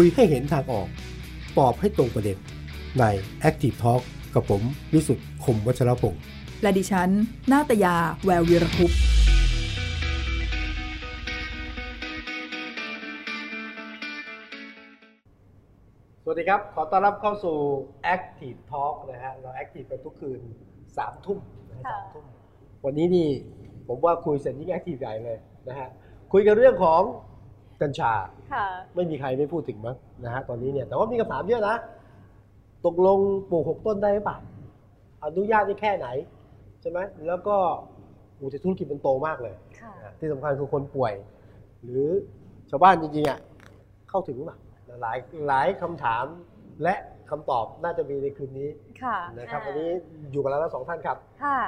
คุยให้เห็นทางออก ตอบให้ตรงประเด็น ใน Active Talk กับผมวิสุทธ์คมวัชรพงศ์และดิฉัน นาตยา แวววีรคุปต์สวัสดีครับ ขอต้อนรับเข้าสู่ Active Talk นะฮะ เรา Active กันทุกคืนสามทุ่มนะฮะค่ะสามทุ่ม วันนี้นี่ผมว่าคุยเสร็จยิ่ง Active ใหญ่เลยนะฮะ คุยกันเรื่องของ กัญชา ค่ะไม่มีใครไม่พูดถึงมั้งนะฮะตอนนี้เนี่ย แต่ว่ามีคำถามเยอะนะ ตกลงปลูกหกต้นได้หรือเปล่าอนุญาตได้แค่ไหน ใช่ไหมแล้วก็อูแต่ธุรกิจมันโตมากเลย ค่ะนะที่สำคัญคือคนป่วย หรือชาวบ้านจริงๆอะเข้าถึงหรือเปล่าหลายหลายคำถามและคำตอบน่าจะมีในคืนนี้ค่ะนะครับอ่าวันนี้อยู่กับเราแล้วสองท่านครับ ค่ะ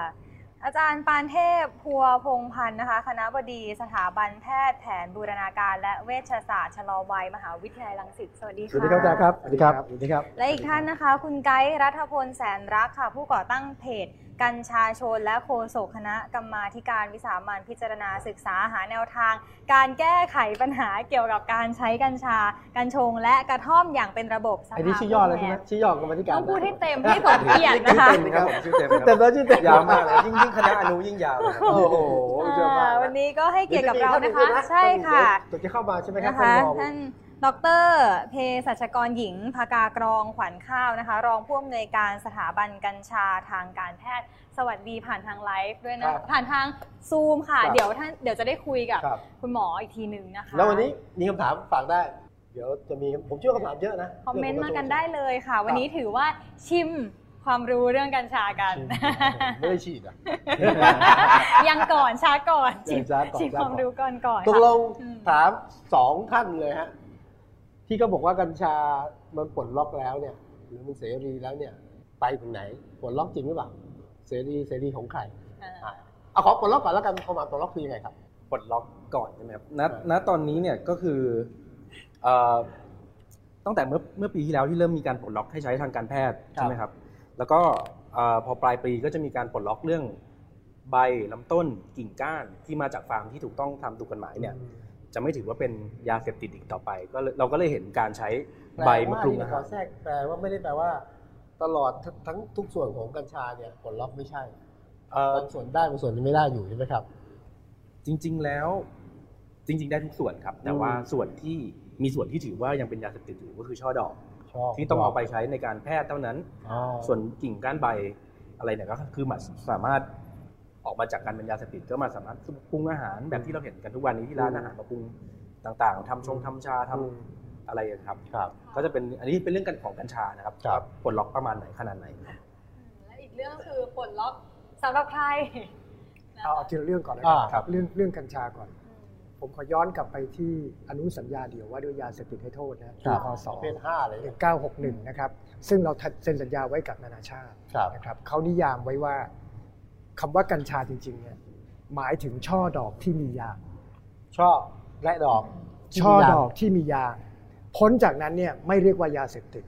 อาจารย์ปานเทพพัวพงพันธ์นะคะ คณะบดีสถาบันแพทย์แผนบูรณาการและเวชศาสตร์ชะลอวัย มหาวิทยาลัยรังสิตสวัสดีสค่ะวัสดีครับอาจารย์ครับสวัสดีครับสวัสดีครับ และอีกท่านนะคะ คุณไกด์รัฐพลแสนรักค่ะ ผู้ก่อตั้งเพจ กัญชาชนและโฆษกคณะกรรมาธิการวิสามันพิจารณาศึกษาหาแนวทาง การแก้ไขปัญหาเกี่ยวกับการใช้กัญชา กัญชงและกระท่อมอย่างเป็นระบบสไอ้นี่ชื่อย่ออะไรใช่ไหมชื่อย่อกรรมธิการต้องพูดให้เต็มให้สมเกียรตินะคะชื่อเต็มนะครับผมชื่อเต็มชื่อเต็มแล้วชื่อเต็มยาวมากเลยยิ่งยิ่งคณะอนุยิ่งยาวเลยครับโอ้โหเยอะมากอ่าวันนี้ก็ให้เกียรติกับเรานะคะดี๋ยวจมีใช่ค่ะเดี๋ยวจะเข้ามาใช่ไหมครับนะคะท่านรองท่าน ดรเภสัชกรหญิงภากากรองขวัญข้าวนะคะ รองผู้อำนวยการสถาบันกัญชาทางการแพทย์ สวัสดีผ่านทางไลฟ์ด้วยนะผ่านทางซูมค่ะเดี๋ยวท่านเดี๋ยวจะได้คุยกับครับ คุณหมออีกทีหนึ่งนะคะแล้ววันนี้มีคำถามฝากได้ เดี๋ยวจะมีผมเชื่อว่าคำถามเยอะนะคอมเมนต์มากันได้เลยค่ะ วันนี้ถือว่าชิมความรู้เรื่องกัญชากัน ไม่ได้ฉีดอะ ยังก่อนช้าก่อนชิมช้าก่อนชิมช้าก่อน ความรู้ก่อนก่อนตกค่ะ ลงอืม ถามสองท่านเลยฮะ ที่ก็บอกว่ากัญชามันปลดล็อกแล้วเนี่ย หรือมันเสรีแล้วเนี่ย ไปถึงไหนปลดล็อกจริงหรือเปล่าเสรีเสรีของใครอ่าอะเอาขอปลดล็อกก่อนแล้วกันความหมายปลดล็อกคือยังไงครับปลดล็อกก่อนใช่ไหมครับณใช่ณตอนนี้เนี่ยก็คือเอ่อตั้งแต่เมื่อเมื่อปีที่แล้วที่เริ่มมีการปลดล็อกให้ใช้ทางการแพทย์ใช่ไหมครับ แล้วก็เอ่อพอปลายปีก็จะมีการปลดล็อกเรื่องใบลำต้นกิ่งก้านที่มาจากฟาร์มที่ถูกต้องทำถูกกฎหมายเนี่ย จะไม่ถือว่าเป็นยาเสพติดอีกต่อไป ก็เลยเราก็เลยเห็นการใช้ใบมะพร้าวแปลว่านี่ขอแทรกแปลว่าไม่ได้แปลว่า ตลอดทั้งทุกส่วนของกัญชาเนี่ยปลดล็อกไม่ใช่เอ่อบางส่วนได้บางส่วนไม่ได้อยู่ใช่ไหมครับ จริง ๆแล้วจริง ๆ ได้ทุกส่วนครับ แต่ว่าอืมส่วนที่มีส่วนที่ถือว่ายังเป็นยาเสพติดอยู่ก็คือช่อดอกชอบที่ต้องเอาไปใช้ในการแพทย์เท่านั้นอ๋อส่วนกิ่งก้านใบอะไรเนี่ยก็คือมันสามารถ ออกมาจากการเป็นยาเสพติดก็มาสามารถปรุงอาหารแบบที่เราเห็นกันทุกวันนี้ที่ร้านอาหารมาปรุงต่างๆทำชงทำชาทำอืมอะไรอะครับครับ ก็จะเป็นอันนี้เป็นเรื่องกันของกัญชานะครับครับว่าปลดล็อกประมาณไหนขนาดไหนและอีกเรื่องคือปลดล็อกสำหรับใครเอาเอาทีละเรื่องก่อนนะอ่าครับเรื่องเรื่องกัญชาก่อน ผมขอย้อนกลับไปที่อนุสัญญาเดียวว่าด้วยยาเสพติดให้โทษนะครัปีบพศประเภทห้าเลย1961 นะครับ ซึ่งเราเซ็นสัญญาไว้กับนานาชาติครับนะครับเขานิยามไว้ว่า คำว่ากัญชาจริงๆเนี่ยหมายถึงช่อดอกที่มียางชอบและดอกช่อดอกที่มียางพ้นจากนั้นเนี่ยไม่เรียกว่ายาเสพติด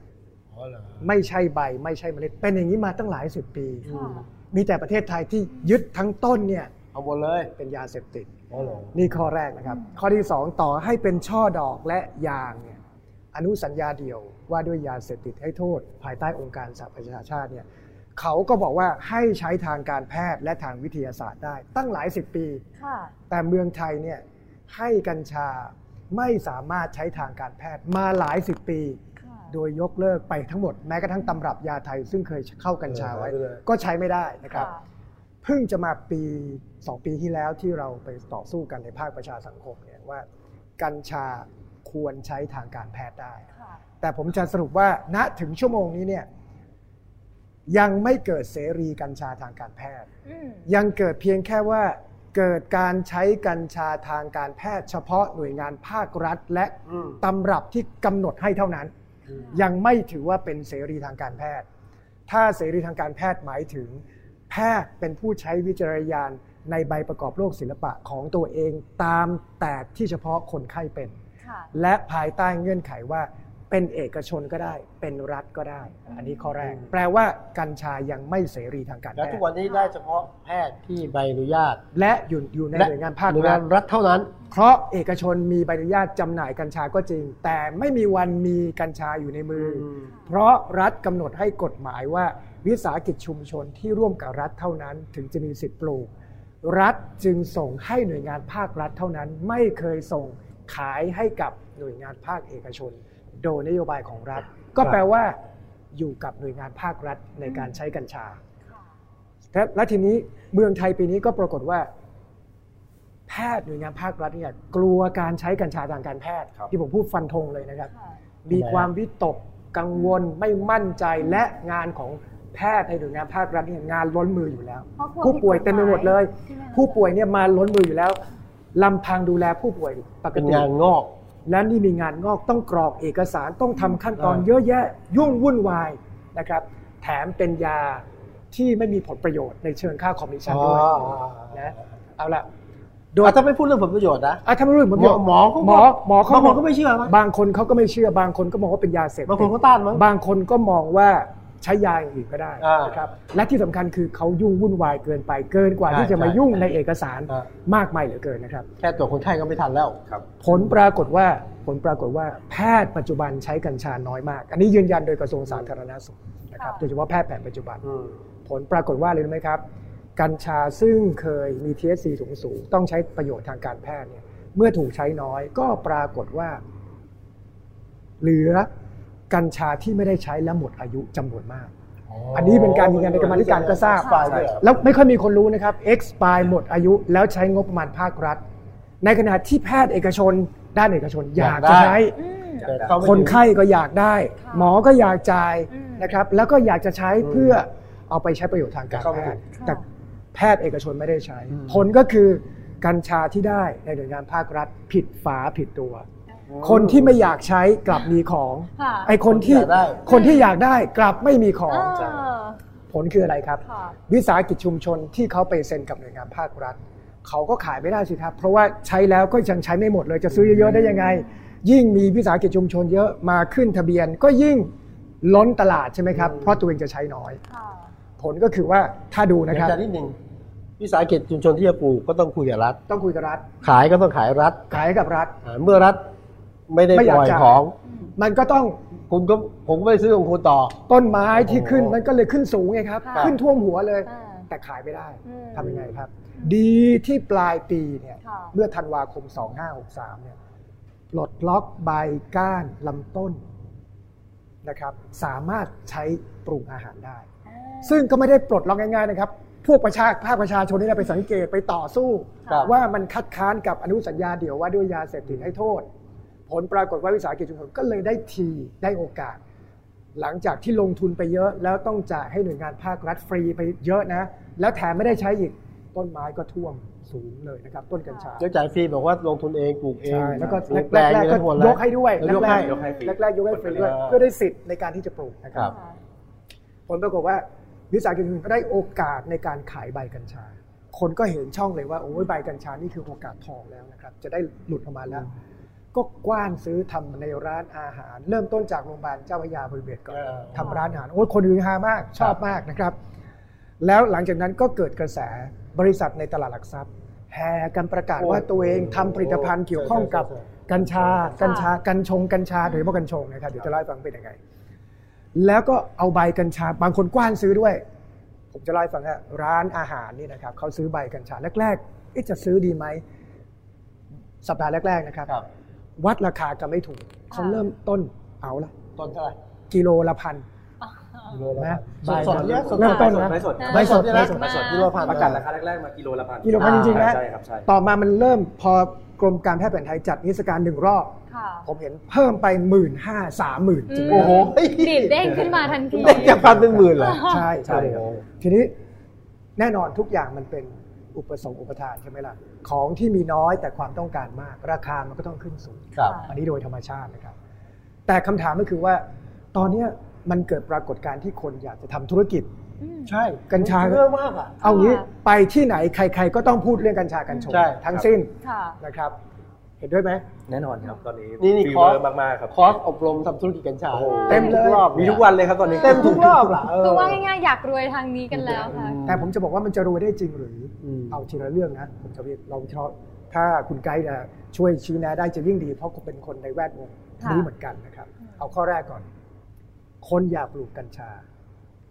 อ๋อเหรอไม่ใช่ใบไม่ใช่เมล็ด เป็นอย่างนี้มาตั้งหลายสิบปี ค่ะมีแต่ประเทศไทยที่ยึดทั้งต้นเนี่ยเอาหมดเลยเป็นยาเสพติด อ๋อเหรอนี่ข้อแรกนะครับ ข้อที่ 2 ต่อให้เป็นช่อดอกและยางเนี่ยอนุสัญญาเดียวว่าด้วยยาเสพติดให้โทษ ภายใต้องค์การสหประชาชาติเนี่ย เขาก็บอกว่าให้ใช้ทางการแพทย์และทางวิทยาศาสตร์ได้ ตั้งหลายสิบปีค่ะแต่เมืองไทยเนี่ยให้กัญชาไม่สามารถใช้ทางการแพทย์มาหลายสิบปีค่ะโดยยกเลิกไปทั้งหมดแม้กระทั่งตำรับยาไทย ซึ่งเคยเข้ากัญชาไว้เออหายไปเลยก็ใช้ไม่ได้นะครับค่ะเพิ่งจะมาปี2ปีที่แล้วที่เราไปต่อสู้กันในภาคประชาสังคมเนี่ยว่า กัญชาควรใช้ทางการแพทย์ได้ค่ะแต่ผมจะสรุปว่าณถึงชั่วโมงนี้เนี่ย ยังไม่เกิดเสรีกัญชาทางการแพทย์อืมยังเกิดเพียงแค่ว่าเกิดการใช้กัญชาทางการแพทย์ เฉพาะหน่วยงานภาครัฐ และอืมตำรับที่กำหนดให้เท่านั้น ยังไม่ถือว่าเป็นเสรีทางการแพทย์ ถ้าเสรีทางการแพทย์หมายถึง แพทย์เป็นผู้ใช้วิจารณญาณในใบประกอบโรคศิลปะของตัวเองตามแต่ที่เฉพาะคนไข้เป็นค่ะและภายใต้เงื่อนไขว่า เป็นเอกชนก็ได้ เป็นรัฐก็ได้ อันนี้ข้อแรก แปลว่ากัญชายังไม่เสรีทางการแล้วแพทุทกย์วันนี้ได้เฉพาะแพทย์ที่ใบอนุญาตและอยู่อยู่ในหน่วยงานภาคหน่วยรังาฐนรัฐเท่านั้น เพราะเอกชนมีใบอนุญาตจำหน่ายกัญชาก็จริง แต่ไม่มีวันมีกัญชาอยู่ในมืออม เพราะรัฐกำหนดให้กฎหมายว่า วิสาหกิจชุมชนที่ร่วมกับรัฐเท่านั้น ถึงจะมีสิทธิ์ปลูก รัฐจึงส่งให้หน่วยงานภาครัฐเท่านั้น ไม่เคยส่งขายให้กับหน่วยงานภาคเอกชน โดยนโยบายของรัฐ ก็แปลว่าอยู่กับหน่วยงานภาครัฐในการใช้กัญชาและและทีนี้เมืองไทยปีนี้ก็ปรากฏว่า แพทย์หน่วยงานภาครัฐเนี่ยกลัวการใช้กัญชาทางการแพทย์ครับที่ผมพูดฟันธงเลยนะครับค่ะมีความวิตกกังวลไม่มั่นใจและงานของแพทย์ในหน่วยงานภาครัฐเนี่ยงานล้นมืออยู่แล้วเพราะกลัวผู้ป่วยเต็มไปหมดเลยใช่ไหมคะผู้ป่วยเนี่ยมาล้นมืออยู่แล้วลำพังดูแลผู้ป่วยปกติเป็นงานงอก และนี่มีงานงอกต้องกรอกเอกสารต้องทำขั้นตอนอ่าเยอะแยะยุ่งวุ่นวายนะครับ แถมเป็นยาที่ไม่มีผลประโยชน์ในเชิงค่าคอมมิชชั่นด้วยนะเอาละโดยถ้าไม่พูดเรื่องผลประโยชน์นะอะถ้าไม่รู้ผมหมอหมอเขาหมอหมอเขาบางคนก็ไม่เชื่อมั้ยบางคนเขาก็ไม่เชื่อบางคนก็มองว่าเป็นยาเสพติดบางคนเขาต้านมั้งบางคนก็มองว่า ใช้ยาอย่างอื่นก็ได้อ่านนะครับและที่สำคัญคือเขายุ่งวุ่นวายเกินไปเกินกว่าใช่ที่จะมาใช่ยุ่งในเอกสารอ่ามมากมายเหลือเกินนะครับ แค่ตรวจคนไข้ก็ไม่ทันแล้วครับผลปรากฏว่าผลปรากฏว่าแพทย์ปัจจุบันใช้กัญชาน้อยมาก อันนี้ยืนยันโดยกระทรวงสาธารณสุขนะครับค่ะโดยเฉพาะแพทย์แผนปัจจุบันอืมผลปรากฏว่าเลยรู้ไหมครับ กัญชาซึ่งเคยมี THC สูงสูงๆต้องใช้ประโยชน์ทางการแพทย์เนี่ยเมื่อถูกใช้น้อยก็ปรากฏว่า เหลือ กัญชาที่ไม่ได้ใช้และหมดอายุจำนวนมาก อันนี้เป็นการยืนยันในกรรมาธิการก็ทราบฝ่ายด้วยเหรอแล้วไม่ค่อยมีคนรู้นะครับ expire หมดอายุแล้วใช้งบประมาณภาครัฐ ในขณะที่แพทย์เอกชน ด้านเอกชนอยากจะใช้อืมแต่เข้าไม่คนถึงไข้ก็อยากได้ค่ะหมอก็อยากจ่ายอืมนะครับ แล้วก็อยากจะใช้อืมเพื่อเอาไปใช้ประโยชน์ทางการเข้าแพไม่ถึทงย์ค่ะแต่แพทย์เอกชนไม่ได้ใช้อืมผลก็คือกัญชาที่ได้ในหน่วยงานภาครัฐ ผิดฝาผิดตัว คนที่ไม่อยากใช้กลับมีของค่ะไอคนที่อยากได้คนที่อยากได้กลับไม่มีของเออผลคืออะไรครับค่ะวิสาหกิจชุมชนที่เขาไปเซ็นกับหน่วยงานภาครัฐเขาก็ขายไม่ได้สิครับ เพราะว่าใช้แล้วก็ยังใช้ไม่หมดเลยจะซื้อเยอะๆได้ยังไง ยิ่งมีวิสาหกิจชุมชนเยอะมาขึ้นทะเบียน ก็ยิ่งล้นตลาดใช่ไหมครับ เพราะตัวเองจะใช้น้อยค่ะผลก็คือว่าถ้าดูนะครับอาจารย์นิดหนึ่งวิสาหกิจชุมชนที่จะปลูกก็ต้องคุยกับรัฐ ต้องคุยกับรัฐ ขายก็ต้องขายรัฐ ขายให้กับรัฐอ่าเมื่อรัฐ ไม่ได้ไม่อปยากล่อยจ่าย ของ มันก็ต้องคุณก็ผมก็ไม่ซื้อของคุณต่อ ต้นไม้ที่ขึ้นโอ้โห มันก็เลยขึ้นสูงไงครับ ค่ะขึ้นท่วมหัวเลยอ่าแต่ขายไม่ได้อืมทำยังไงครับ ดีที่ปลายปีเนี่ยค่ะ เมื่อธันวาคม 2563เนี่ยปลดล็อกใบก้านลำต้นนะครับ สามารถใช้ปรุงอาหารได้ อ่า ซึ่งก็ไม่ได้ปลดล็อกง่ายๆนะครับ พวกประชาภาคประชาชนนี่เราไปสังเกตไปต่อสู้ ครับ ว่ามันคัดค้านกับอนุสัญญาเดี่ยวว่าด้วยยาเสพติดให้โทษ ผลปรากฏว่าวิสาหกิจชุมชนก็เลยได้ทีได้โอกาส หลังจากที่ลงทุนไปเยอะ แล้วต้องจ่ายให้หน่วยงานภาครัฐฟรีไปเยอะนะ แล้วแถมไม่ได้ใช้อีกต้นไม้ก็ท่วมสูงเลยนะครับ ต้นกัญชาเจ้าจ่ายฟรีบอกว่าลงทุนเองปลูกเองใช่แล้วก็ปลูแรแปลงกๆมีก็ทั้งหมดยกให้ด้วยยกให้ยกให้ฟรีแรกๆยกให้ฟรีด้วยเออเพื่อได้สิทธิ์ในการที่จะปลูกนะคครัรับบผลปรากฏว่าวิสาหกิจชุมชนก็ได้โอกาสในการขายใบกัญชา คนก็เห็นช่องเลยว่าโอ้ยใบกัญชานี่คือโอกาสทองแล้วนะครับ จะได้หลุดออกมาแล้ว ก็กว้านซื้อทำในร้านอาหาร เริ่มต้นจากโรงพยาบาลเจ้าพระยาบริเวณก่อนเออทำร้านอาหารโอ้ยคนฮือฮามากชอบมากนะครับ แล้วหลังจากนั้นก็เกิดกระแสบริษัทในตลาดหลักทรัพย์แห่กันประกาศว่าตัวเองทำผลิตภัณฑ์เกี่ยวข้องกับกัญชา กัญชา กัญชง กัญชาโดยเฉพาะกัญชงนะครับเดี๋ยวจะเล่าให้ฟังเป็นยังไง แล้วก็เอาใบกัญชา บางคนกว้านซื้อด้วย ผมจะเล่าให้ฟังว่าร้านอาหารนี่นะครับเขาซื้อใบกัญชาแรกๆเอ๊ะจะซื้อดีไหมสัปดาห์แรกๆนะครับครับ วัดราคากันไม่ถูกเขาเริ่มต้นเอาละต้นเท่าไหร่กิโลละพันกิโลละนะพันสดๆเนี่ยสดๆเริ่มต้นนะใบสดใบสดเนี่ยใบนะสดใบสดกิโลละพันประกันราคาแรกๆมากิโลละพันกิโลพันจริงๆนะใช่ครับใช่ต่อมามันเริ่มพอกรมการแพทย์แผนไทยจัดนิทรรศการหนึ่งรอบค่ะผมเห็นเพิ่มไปหมื่นห้าสามหมื่นจริงไหมโอ้คโหรับดีดเด้งขึ้นมาทันทีเด็กจากพันเป็นหมื่นเหรอใช่ใช่โอ้โหทีนี้แน่นอนทุกอย่างมันเป็น อุปสงค์อุปทานใช่ไหมล่ะของที่มีน้อยแต่ความต้องการมาก ราคามันก็ต้องขึ้นสูงครับอันนี้โดยธรรมชาตินะครับ แต่คำถามก็คือว่า ตอนเนี้ยมันเกิดปรากฏการณ์ที่คนอยากจะทำธุรกิจอืมใช่กัญชาเยอะมากอะเอางี้ค่ะไปที่ไหนใคร ๆ ก็ต้องพูดเรื่องกัญชากัญชงใช่ทั้งสิ้นค่ะนะครับเห็นด้วยไหมแน่นอนครับตอนนี้นี่นี่ fever มากๆครับคอร์สคอร์สอบรมทำธุรกิจกัญชาโอ้โหเต็มทุกรอบมีทุกวันเลยครับตอนนี้เต็มทุกรอบล่ะเออคือว่าง่ายๆอยากรวยทางนี้กันแล้วค่ะแต่ผมจะบอกว่ามันจะรวยได้จริงหรืออม เอาทีละเรื่องนะผมจะเราวิเคราะห์ถ้าคุณไกด์จะช่วยชี้แนะได้จะยิ่งดี เพราะคุณเป็นคนในแวดวงค่ะนี้เหมือนกันนะครับ เอาข้อแรกก่อน คนอยากปลูกกัญชา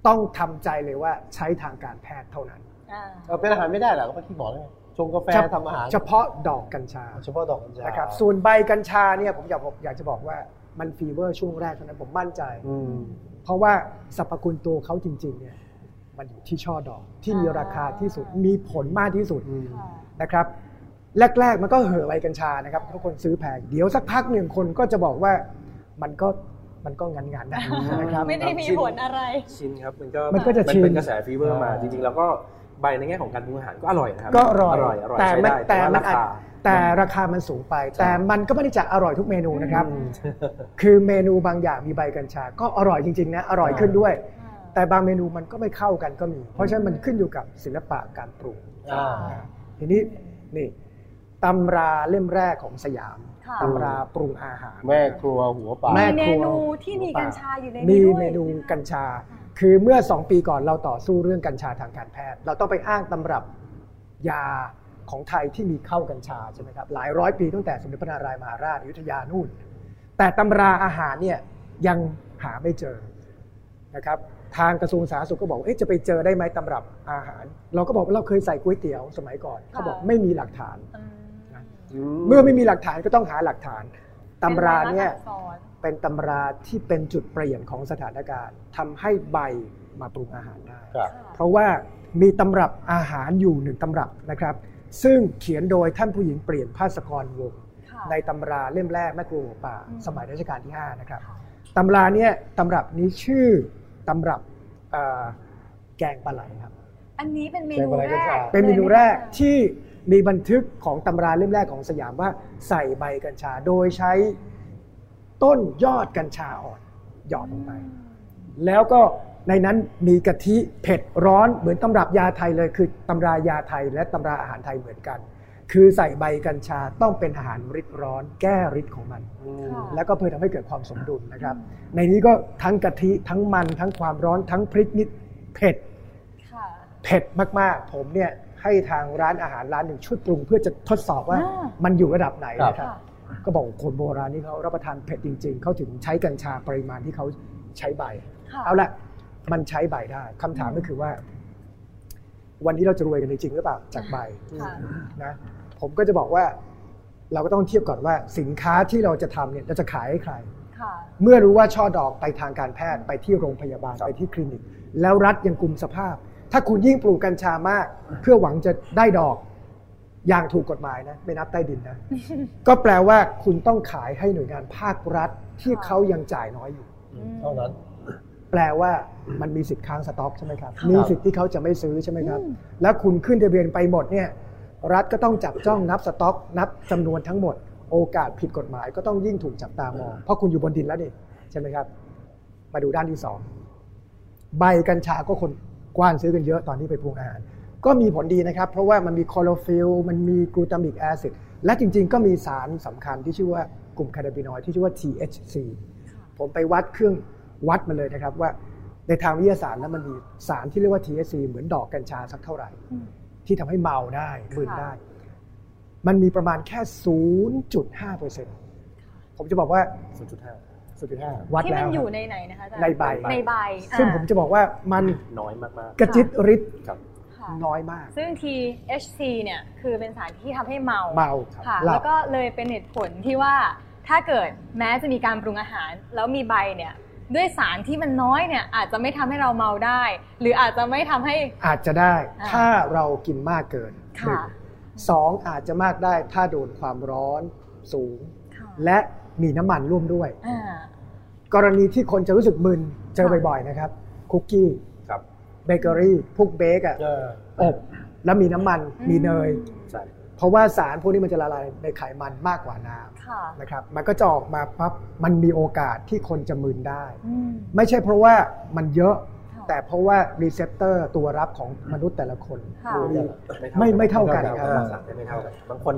ต้องทำใจเลยว่าใช้ทางการแพทย์เท่านั้นอ่าเออเป็นอาหารไม่ได้เหรอก็เมื่อกี้บอกแล้วไงชงกาแฟทำอาหาร เฉพาะดอกกัญชา เฉพาะดอกกัญชานะครับส่วนใบกัญชาเนี่ยผมอยากบอกอยากจะบอกว่ามัน fever ช่วงแรกเท่านั้นผมมั่นใจอืมเพราะว่าสรรพคุณตัวเขาจริง ๆ เนี่ย มันอยู่ที่ช่อดอกที่มีราคาที่สุดมีผลมากที่สุดอืมค่ะนะครับแรกๆ มันก็เห่อใบกัญชานะครับทุกคนซื้อแพงเดี๋ยวสักพักหนึ่งคนก็จะบอกว่ามันก็มันก็งั้นๆนะนะครับไม่ได้มีผลอะไรชินครับมันก็มันก็จะชินเป็นกระแส fever มาจริงๆแล้วก็ใบในแง่ของการปรุงอาหารก็อร่อยนะครับก็อร่อยอร่อยอร่อยแต่ใช้มันได้แต่ว่ามันราอาจคาแต่ราคามันสูงไปใช่แต่มันก็ไม่ได้จะอร่อยทุกเมนูนะครับ คือเมนูบางอย่างมีใบกัญชา ก็อร่อยจริงๆนะอร่อยขึ้นด้วย แต่บางเมนูมันก็ไม่เข้ากันก็มี เพราะฉะนั้นมันขึ้นอยู่กับศิลปะการปรุงอ่าทีนี้นี่ตำราเล่มแรกของสยามค่ะตำราปรุงอาหาร แม่ครัวหัวป่าแม่มีครัเมวนูที่มีกัญชาอยู่ในมีนี้ด้วยเมนูกัญชา คือเมื่อสองปีก่อนเราต่อสู้เรื่องกัญชาทางการแพทย์ เราต้องไปอ้างตำรับยาของไทยที่มีเข้ากัญชาใช่ไหมครับหลายร้อยปีตั้งแต่สมเด็จพระนารายมหาราชอยุธยานู่น แต่ตำราอาหารเนี่ยยังหาไม่เจอนะครับ ทางกระทรวงสาธารณสุขก็บอกว่าเอ๊ะจะไปเจอได้ไหมตำรับอาหาร เราก็บอกว่าเราเคยใส่ก๋วยเตี๋ยวสมัยก่อนเขาบอกไม่มีหลักฐานอืมเมื่อไม่มีหลักฐานก็ต้องหาหลักฐานตำราเนี่ยป็ลายลักษณ์อักษรเป็นตำราที่เป็นจุดเปลี่ยนของสถานการณ์ทำให้ใบมาปรุงอาหารได้ครับเพราะว่ามีตำรับอาหารอยู่หนึ่งตำรับนะครับ ซึ่งเขียนโดยท่านผู้หญิงเปลี่ยนภาสกรวงศ์ค่ะในตำราเล่มแรกแม่ครัวหัวป่าอืมสมัยรัชกาลที่ 5 นะครับตำราเนี่ยตำรับนี้ชื่อ ตำรับเอ่อแกงปลาไหลครับ อันนี้เป็นเมแกงนูปลาไหลแรกัญกชาเป็นเมนูแรกลยไหมคะที่มีบันทึกของตำราเล่มแรกของสยามว่าใส่ใบกัญชาโดยใช้ต้นยอดกัญชาอ่อนหยอดลงไป แล้วก็ในนั้นมีกะทิเผ็ดร้อนเหมือนตำรับยาไทยเลยคือตำรายาไทยและตำราอาหารไทยเหมือนกัน คือใส่ใบกัญชาต้องเป็นอาหารริดร้อน แก้ริดของมันค่ะแล้วก็เพื่อทำให้เกิดความสมดุลนะครับ ในนี้ก็ทั้งกะทิทั้งมันทั้งความร้อนทั้งพริกนิดเผ็ดค่ะเผ็ดมากๆ ผมเนี่ยให้ทางร้านอาหารร้านหนึ่งช่วยปรุงเพื่อจะทดสอบว่าอ่ามันอยู่ระดับไหนครับนะครับค่ะก็บอกคนโบราณนี่เขารับประทานเผ็ดจริง ๆ เขาถึงใช้กัญชาปริมาณที่เขาใช้ใบค่ะเอาละมันใช้ใบได้คำถามก็คือว่า วันนี้เราจะรวยกันจริงๆหรือเปล่าจากใบค่ะนะ ผมก็จะบอกว่า เราก็ต้องเทียบก่อนว่าสินค้าที่เราจะทำเนี่ยเราจะขายให้ใครค่ะเมื่อรู้ว่าช่อดอกไปทางการแพทย์ไปที่โรงพยาบาลไปที่คลินิก แล้วรัฐยังกุมสภาพ ถ้าคุณยิ่งปลูกกัญชามาก เพื่อหวังจะได้ดอกอย่างถูกกฎหมายนะ ไม่นับใต้ดินนะ ก็แปลว่าคุณต้องขายให้หน่วยงานภาครัฐที่เขายังจ่ายน้อยอยู่เท่านั้นแปลว่ามันมีสิทธิ์ค้างสต็อกใช่ไหมครับค่ะมีสิทธิ์ที่เขาจะไม่ซื้อใช่ไหมครับอืมแล้วคุณขึ้นทะเบียนไปหมดเนี่ย รัฐก็ต้องจับจ้องนับสต็อก นับจำนวนทั้งหมด โอกาสผิดกฎหมายก็ต้องยิ่งถูกจับตามอง เพราะคุณอยู่บนดินแล้วนี่ใช่ไหมครับ มาดูด้านที่สองใบกัญชาก็คนกว้านซื้อกันเยอะตอนนี้ไปปรุงอาหาร ก็มีผลดีนะครับ เพราะว่ามันมีคลอโรฟิลล์มันมี glutamic acid และจริง ๆ ก็มีสารสำคัญที่ชื่อว่ากลุ่ม cannabinoid ที่ชื่อว่า THC ผมไปวัดเครื่องวัดมาเลยนะครับว่าในทางวิทยาศาสตร์แล้วมันมีสารที่เรียกว่า THC เหมือนดอกกัญชาสักเท่าไหร่ ที่ทำให้เมาได้มึนค่ะได้ มันมีประมาณแค่ 0.5เปอร์เซ็นต์ผมจะบอกว่า 0.5 0.5วัดแล้วที่มันอยู่ครับในไหนนะคะอาจารย์ในใบ ในใบซึ่งอ่าผมจะบอกว่ามันน้อยมากกระจิตริดๆครับ ค่ะน้อยมาก ซึ่ง THC เนี่ยคือเป็นสารที่ทำให้เมาเมาค่ะหลัแล้บวก็เลยเป็นเหตุผลที่ว่าถ้าเกิดแม้จะมีการปรุงอาหาร แล้วมีใบเนี่ย ด้วยสารที่มันน้อยเนี่ยอาจจะไม่ทำให้เราเมาได้ หรืออาจจะไม่ทำให้อาจจะได้อ่าถ้าเรากินมากเกินหค่ะนึ่งสองอาจจะมากได้ถ้าโดนความร้อนสูงค่ะและมีน้ำมันร่วมด้วยอ่ากรณีที่คนจะรู้สึกมึนเจอค่ะบ่อยๆนะครับ คุกกี้ครับเบเกอรี่พวก bake อะเอออบแล้วมีน้ำมันอืมมีเนยใช่เพราะว่าสารพวกนี้มันจะละลายในไขมันมากกว่าน้ำค่ะำ นะครับมันก็จะออกมาปั๊บมันมีโอกาสที่คนจะมึนได้อืมไม่ใช่เพราะว่ามันเยอะค่ะแต่เพราะว่า receptor ตัวรับของมนุษย์แต่ละคนค่ะมีไม่ไม่เท่ากันครับรับสารไม่เท่ากันบางคน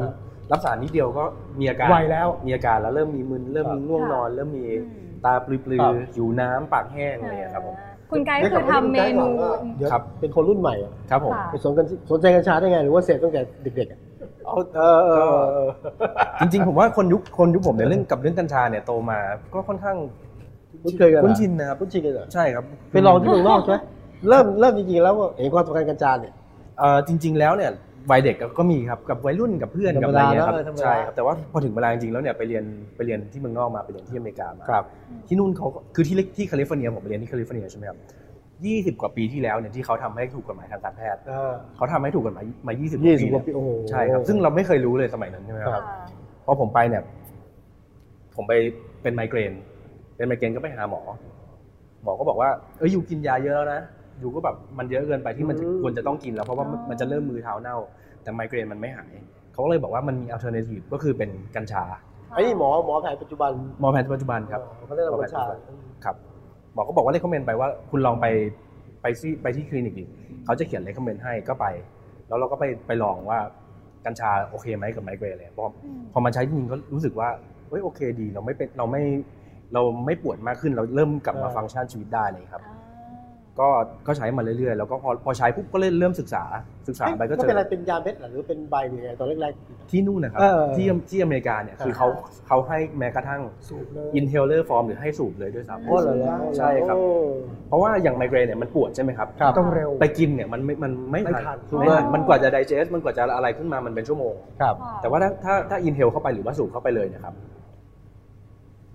รับสารนิดเดียวก็มีอาการไวแล้วมีอาการแล้วเริ่มมีมึนเริ่มมีง่วงนอน เริ่มมีอืมตาปลือครับๆหิวน้ำปากแห้งอะไรอย่างเงี้ยครับผมคุณไกด์คือทำเมนูเดี๋ยวครับเป็นคนรุ่นใหม่อะครับผมค่ะไปสนกันสนใจกัญชาได้ไงหรือว่าเสพตั้งแต่เด็กๆอะ เอาเออเออเออจริงๆ ผมว่าคนยุคคนยุคผมเนี่ยเรื่องกับเรื่องกัญชาเนี่ยโตมา ก็ค่อนข้างคุ้นเคยกันเหรอคุ้นชินนะครับคุ้นชินกันเหรอใช่ครับไปลองที่เมืองนอกใช่ไหมเริ่มเริ่มจริงๆแล้วก็เห็นความสำคัญกัญชาเนี่ยเอ่อจริง ๆ แล้วเนี่ยวัยเด็กก็มีครับกับวัยรุ่นกับเพื่อนกับอะไรเงี้ยครับธรรมดาเนอะธรรมดาใช่ครับแต่ว่าพอถึงเวลาจริงๆแล้วเนี่ยไปเรียนไปเรียนที่เมืองนอกมาไปเรียนที่อเมริกามาครับที่นู่นเขาก็คือที่ที่แคลิฟอร์เนียผมไปเรียนที่แคลิฟอร์เนียใช่ไหมครับ ยี่สิบกว่าปีที่แล้วเนี่ยที่เขาทำให้ถูกกฎหมายทางการแพทย์อ่าเขาทำให้ถูกกฎหมายมา 20 ปียี่ปีสิบกว่าเนี่ยปีโอ้โหใช่ครับซึ่งเราไม่เคยรู้เลยสมัยนั้นใช่ไหมคครับพอผมไปเนี่ย ผมไปเป็นไมเกรน เป็นไมเกรนก็ไปหาหมอ หมอก็บอกว่าเอ้ย you กินยาเยอะแล้วนะ you ก็แบบมันเยอะเกินไปที่มันจะอืมควรจะต้องกินแล้วเพราะว่ามันมันจะเริ่มมือเท้าเน่า แต่ไมเกรนมันไม่หาย เขาก็เลยบอกว่ามันมี alternative ก็คือเป็นกัญชาไอ้นี่หมอหมอแผนปัจจุบันหมอแผนปัจจุบันครับเขาได้รับกัญชาครับ หมอก็บอกว่า recommend ไปว่าคุณลองไปไปที่ไปที่คลินิกดิเขาจะเขียน recommend ให้ก็ไป แล้วเราก็ไปไปลองว่ากัญชาโอเคไหมกับไมเกรนเลยพอพอมาใช้จริงๆก็รู้สึกว่าเฮ้ยโอเคดีเราไม่เป็นเราไม่เราไม่ปวดมากขึ้นเราเริ่มกลับมาอ่าฟังก์ชันชีวิตได้เลยครับ ก็ก็ใช้มาเรื่อยๆ แล้วก็พอพอใช้ปุ๊บก็เริ่มเริ่มศึกษาศึกษาไปก็ก็เจเป็นอะไรอเป็นยาเม็ดเหรอหรือเป็นใบหรือไงตอนแรกที่นู่นนะครับเออที่ที่อเมริกาเนี่ยคือครับเขาเขาให้แม้กระทั่งสูบเลย inhaler form หรือให้สูบเลยด้วยซ้ำๆก็เลยแล้วใช่ครับโอ้เพราะว่าอย่างไมเกรนเนี่ยมันปวดใช่ไหมครับครับต้องเร็วไปกินเนี่ยมันไม่มันไม่ไม่ทันทันไม่ทันมันกว่าจะ digest มันกว่าจะอะไรขึ้นมามันเป็นชั่วโมงครับแต่ว่าถ้าถ้าถ้า inhale เข้าไปหรือว่าสูบเข้าไปเลยเนะครับ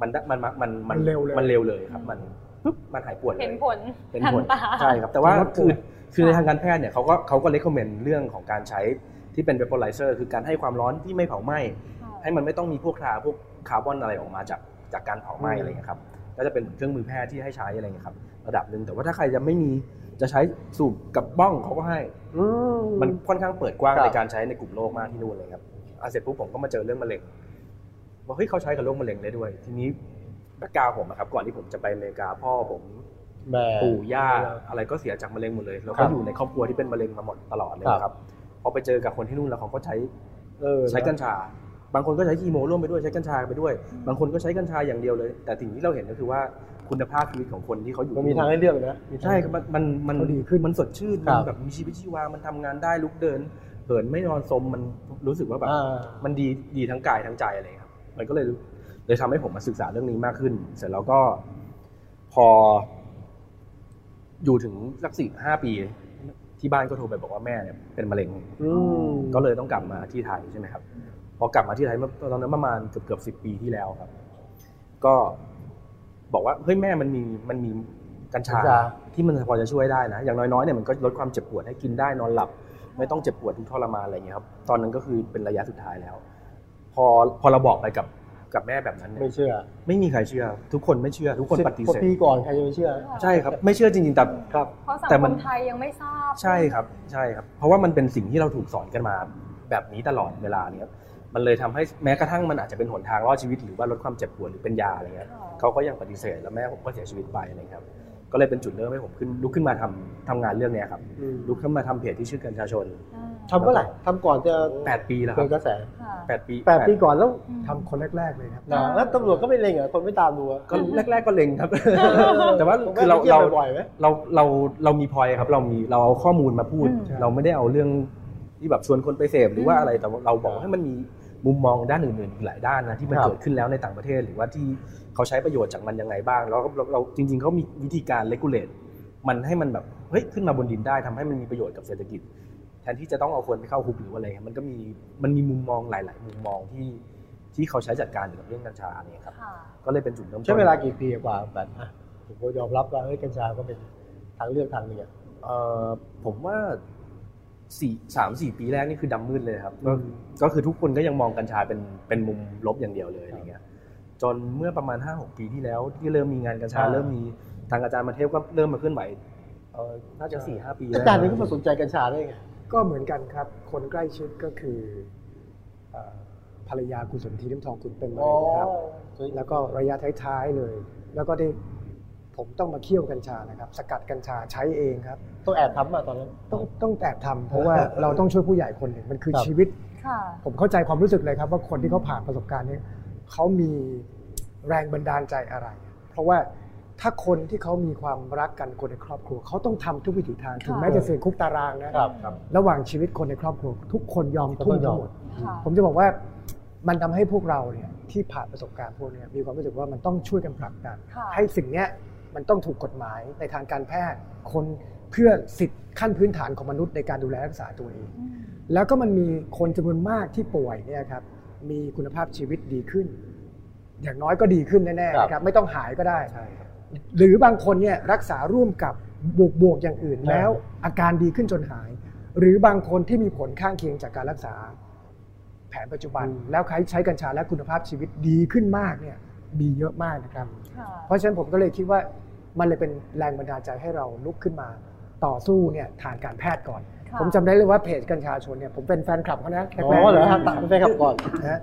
มันมันมันมันมันเร็วเลยมันเร็วเลยครับมัน ปุ๊บมันหายปวดเลยเห็นผลเห็นผลทัตาใช่ครับแต่ว่าลดปคืวอดคือในทางการแพทย์เนี่ยเขาก็เขาก็เลคคอมเมนต์เรื่องของการใช้ที่เป็น vaporizer คือการให้ความร้อนที่ไม่เผาไหม้ให้มันไม่ต้องมีพวกคราพวกคาร์บอนอะไรออกมาจากจากการเผาไหม้อะไรเงี้ยครับก็จะเป็นเครื่องมือแพทย์ที่ให้ใช้อะไรเงี้ยครับ ระดับหนึ่งแต่ว่าถ้าใครจะไม่มีจะใช้สูบกับบ้องเขาก็ให้อืมมันค่อนข้างเปิดกว้างครับในการใช้ในกลุ่มโรคมากที่นู่นเลยครับอะเสร็จปุ๊บผมก็มาเจอเรื่องมะเร็งว่าเฮ้ยเขาใช้กับโรคมะเร็งได้ด้วย ทีนี้ แบ็กกราวด์ผมอะครับก่อนที่ผมจะไปอเมริกาพ่อผมแม่ปู่ย่าอะไรก็เสียจากมะเร็งหมดเลยแล้วครัก็บอยู่ในครอบครัวที่เป็นมะเร็งมาหมดตลอดเลยครับครับพอไปเจอกับคนที่นู่นแล้วเขาก็ใช้เออใช้กัญชา บางคนก็ใช้คีโมร่วมไปด้วยใช้กัญชาไปด้วย บางคนก็ใช้กัญชาอย่างเดียวเลย แต่สิ่งที่เราเห็นก็คือว่าคุณภาพชีวิตของคนที่เขาอยู่มันมีทางให้เลือกนะมีทางใช่ครับมันมันมันเขาดีขึ้นมันสดชื่นครัมันบแบบมีชีวิตชีวามันทำงานได้ลุกเดินเหินไม่นอนสมมันรู้สึกว่าแบบอ่ามันดีดีทั้งกายทั้งใจอะไรครับมันก็เลย เลยทำให้ผมมาศึกษาเรื่องนี้มากขึ้น เสร็จแล้วก็พออยู่ถึงสักสี่ห้าปี ที่บ้านก็โทรไปบอกว่าแม่เนี่ยเป็นมะเร็งอืมก็เลยต้องกลับมาที่ไทยใช่ไหมครับ พอกลับมาที่ไทยเมื่อตอนนั้นประมาณเกือบเกือบสิบปีที่แล้วครับ ก็บอกว่าเฮ้ยแม่มันมีมันมีกัญชากัญชาที่มันพอจะช่วยได้นะ อย่างน้อยๆเนี่ยมันก็ลดความเจ็บปวดให้กินได้นอนหลับ ไม่ต้องเจ็บปวดทุกข์ทรมานอะไรอย่างเงี้ยครับ ตอนนั้นก็คือเป็นระยะสุดท้ายแล้ว พอพอเราบอกไปกับ กับแม่แบบนั้นเนี่ยไม่เชื่อ ไม่มีใครเชื่อ ทุกคนไม่เชื่อ ทุกคนสิบปฏิกว่าเสธปีก่อนใครจะไปเชื่อ ใช่ครับ ไม่เชื่อจริงๆแต่ครับเพราะสังแต่คมันมไทยยังไม่ทราบ ใช่ครับ ใช่ครับ เพราะว่ามันเป็นสิ่งที่เราถูกสอนกันมา แบบนี้ตลอดเวลาเนี่ยครับมันเลยทำให้แม้กระทั่งมันอาจจะเป็นหนทางรอดชีวิตหรือว่าลดความเจ็บปวดหรือเป็นยาอะไรเงี้ยอ๋อเขาก็ยังปฏิเสธแล้วแม่ผมก็เสียชีวิตไปอะไรครับ ก็เลยเป็นจุดเริ่มให้ผมขึ้นลุกขึ้นมาทำทำงานเรื่องเนี้ยครับอืมลุกขึ้นมาทำเพจที่ชื่อกัญชาชนอ่าทำเมื่อไหร่ทำก่อนจะแปดปีแล้วคเกิรับดกระแสค่ะแปดปีแปดปีก่อนแล้วทำคนแรก ๆ เลยครับนะแล้วตำรวจก็ไม่เล็งเหรอคนไม่ตามดูอะก็แรก ๆก็เล็งครับ แต่ว่าผมคือเราไปที่ยวเราบ่อยไหมเราเราเรามีพอยครับ เรามีเราเอาข้อมูลมาพูดอืมเราไม่ได้เอาเรื่องที่แบบชวนคนไปเสพหรือว่าอะไรแต่ว่าเราบอกว่าให้มันมี มุมมองด้านอื่นๆอีกหลายด้านนะที่มันครับเกิดขึ้นแล้วในต่างประเทศ หรือว่าที่เขาใช้ประโยชน์จากมันยังไงบ้าง แล้วเราเราจริง ๆเขามีวิธีการเลกูเลตมันให้มันแบบเฮ้ยขึ้นมาบนดินได้ทำให้มันมีประโยชน์กับเศรษฐกิจ แทนที่จะต้องเอาคนไปเข้าคุกหรือว่าอะไรมันก็มีมันมีมุมมองหลาย ๆ มุมมองที่ที่เขาใช้จัดการเกี่ยวกับเรื่องกัญชาเนี่ยครับค่ะก็เลยเป็นจุดเริ่มต้นใช้เวลากี่ปีกว่าแบบอะผมก็ยอมรับว่าเฮ้ยกัญชาก็เป็นทางเลือกทางหนึ่งอะเอ่อผมว่า สี่สามสี่ปีแรกนี่คือดำมืดเลยครับก็อืมก็คือทุกคนก็ยังมองกัญชาเป็นเป็นมุมลบอย่างเดียวเลยอะไรเงี้ยจนเมื่อประมาณห้าหกปีที่แล้วที่เริ่มมีงานกัญชาอ่าเริ่มมีทางอาจารย์มาเทพก็เริ่มมาเคลื่อนไหวเออน่าจะสี่ห้าปีอาแล้วจารย์นี่ก็มาสนใจกัญชาได้ไงก็เหมือนกันครับ คนใกล้ชิดก็คือเอ่อภรรยาคุณสนธิน้ำทองคุณเป็นมะเร็งครับ แล้วก็ระยะท้ายๆเลย แล้วก็ได้ ผมต้องมาเคี่ยวกัญชานะครับ สกัดกัญชาใช้เองครับต้องแอบทำมาตอนนั้นต้องต้องแอบทำเพราะว่าเราต้องช่วยผู้ใหญ่คนหนึ่งมันคือครับชีวิตค่ะผมเข้าใจความรู้สึกเลยครับว่าคนที่เขาผ่านประสบการณ์นี้เขามีแรงบันดาลใจอะไร เพราะว่าถ้าคนที่เขามีความรักกันคนในครอบครัวเขาต้องทำทุกวิถีทางถึงแม้จะเสี่ยงคุกตารางนะครับครับระหว่างชีวิตคนในครอบครัว ทุกคนยอมทุ่มทั้งหมดค่ะผมจะบอกว่ามันทำให้พวกเราเนี่ยที่ผ่านประสบการณ์พวกเนี้ยมีความรู้สึกว่ามันต้องช่วยกันผลักดันค่ะให้สิ่งเนี้ย มันต้องถูกกฎหมายในทางการแพทย์ คนเพื่อสิทธิขั้นพื้นฐานของมนุษย์ในการดูแลรักษาตัวเองอืมแล้วก็มันมีคนจำนวนมากที่ป่วยเนี่ยครับมีคุณภาพชีวิตดีขึ้น อย่างน้อยก็ดีขึ้นแน่ๆนะครับไม่ต้องหายก็ได้ใช่ครับหรือบางคนเนี่ยรักษาร่วมกับบวกบวกๆอย่างอื่นแล้วอาการดีขึ้นจนหาย หรือบางคนที่มีผลข้างเคียงจากการรักษา แผนปัจจุบัน แล้วใช้ใช้กัญชาและคุณภาพชีวิตดีขึ้นมากเนี่ย มีเยอะมากนะครับค่ะเพราะฉะนั้นผมก็เลยคิดว่ามันเลยเป็นแรงบันดาลใจให้เราลุกขึ้นมาต่อสู้เนี่ยทางการแพทย์ก่อนค่ะผมจำได้เลยว่าเพจกัญชาชนเนี่ยผมเป็นแฟนคลับเขานะอ๋แรกๆอเหรอนะฮะตัดไปขับก่อนนะฮะ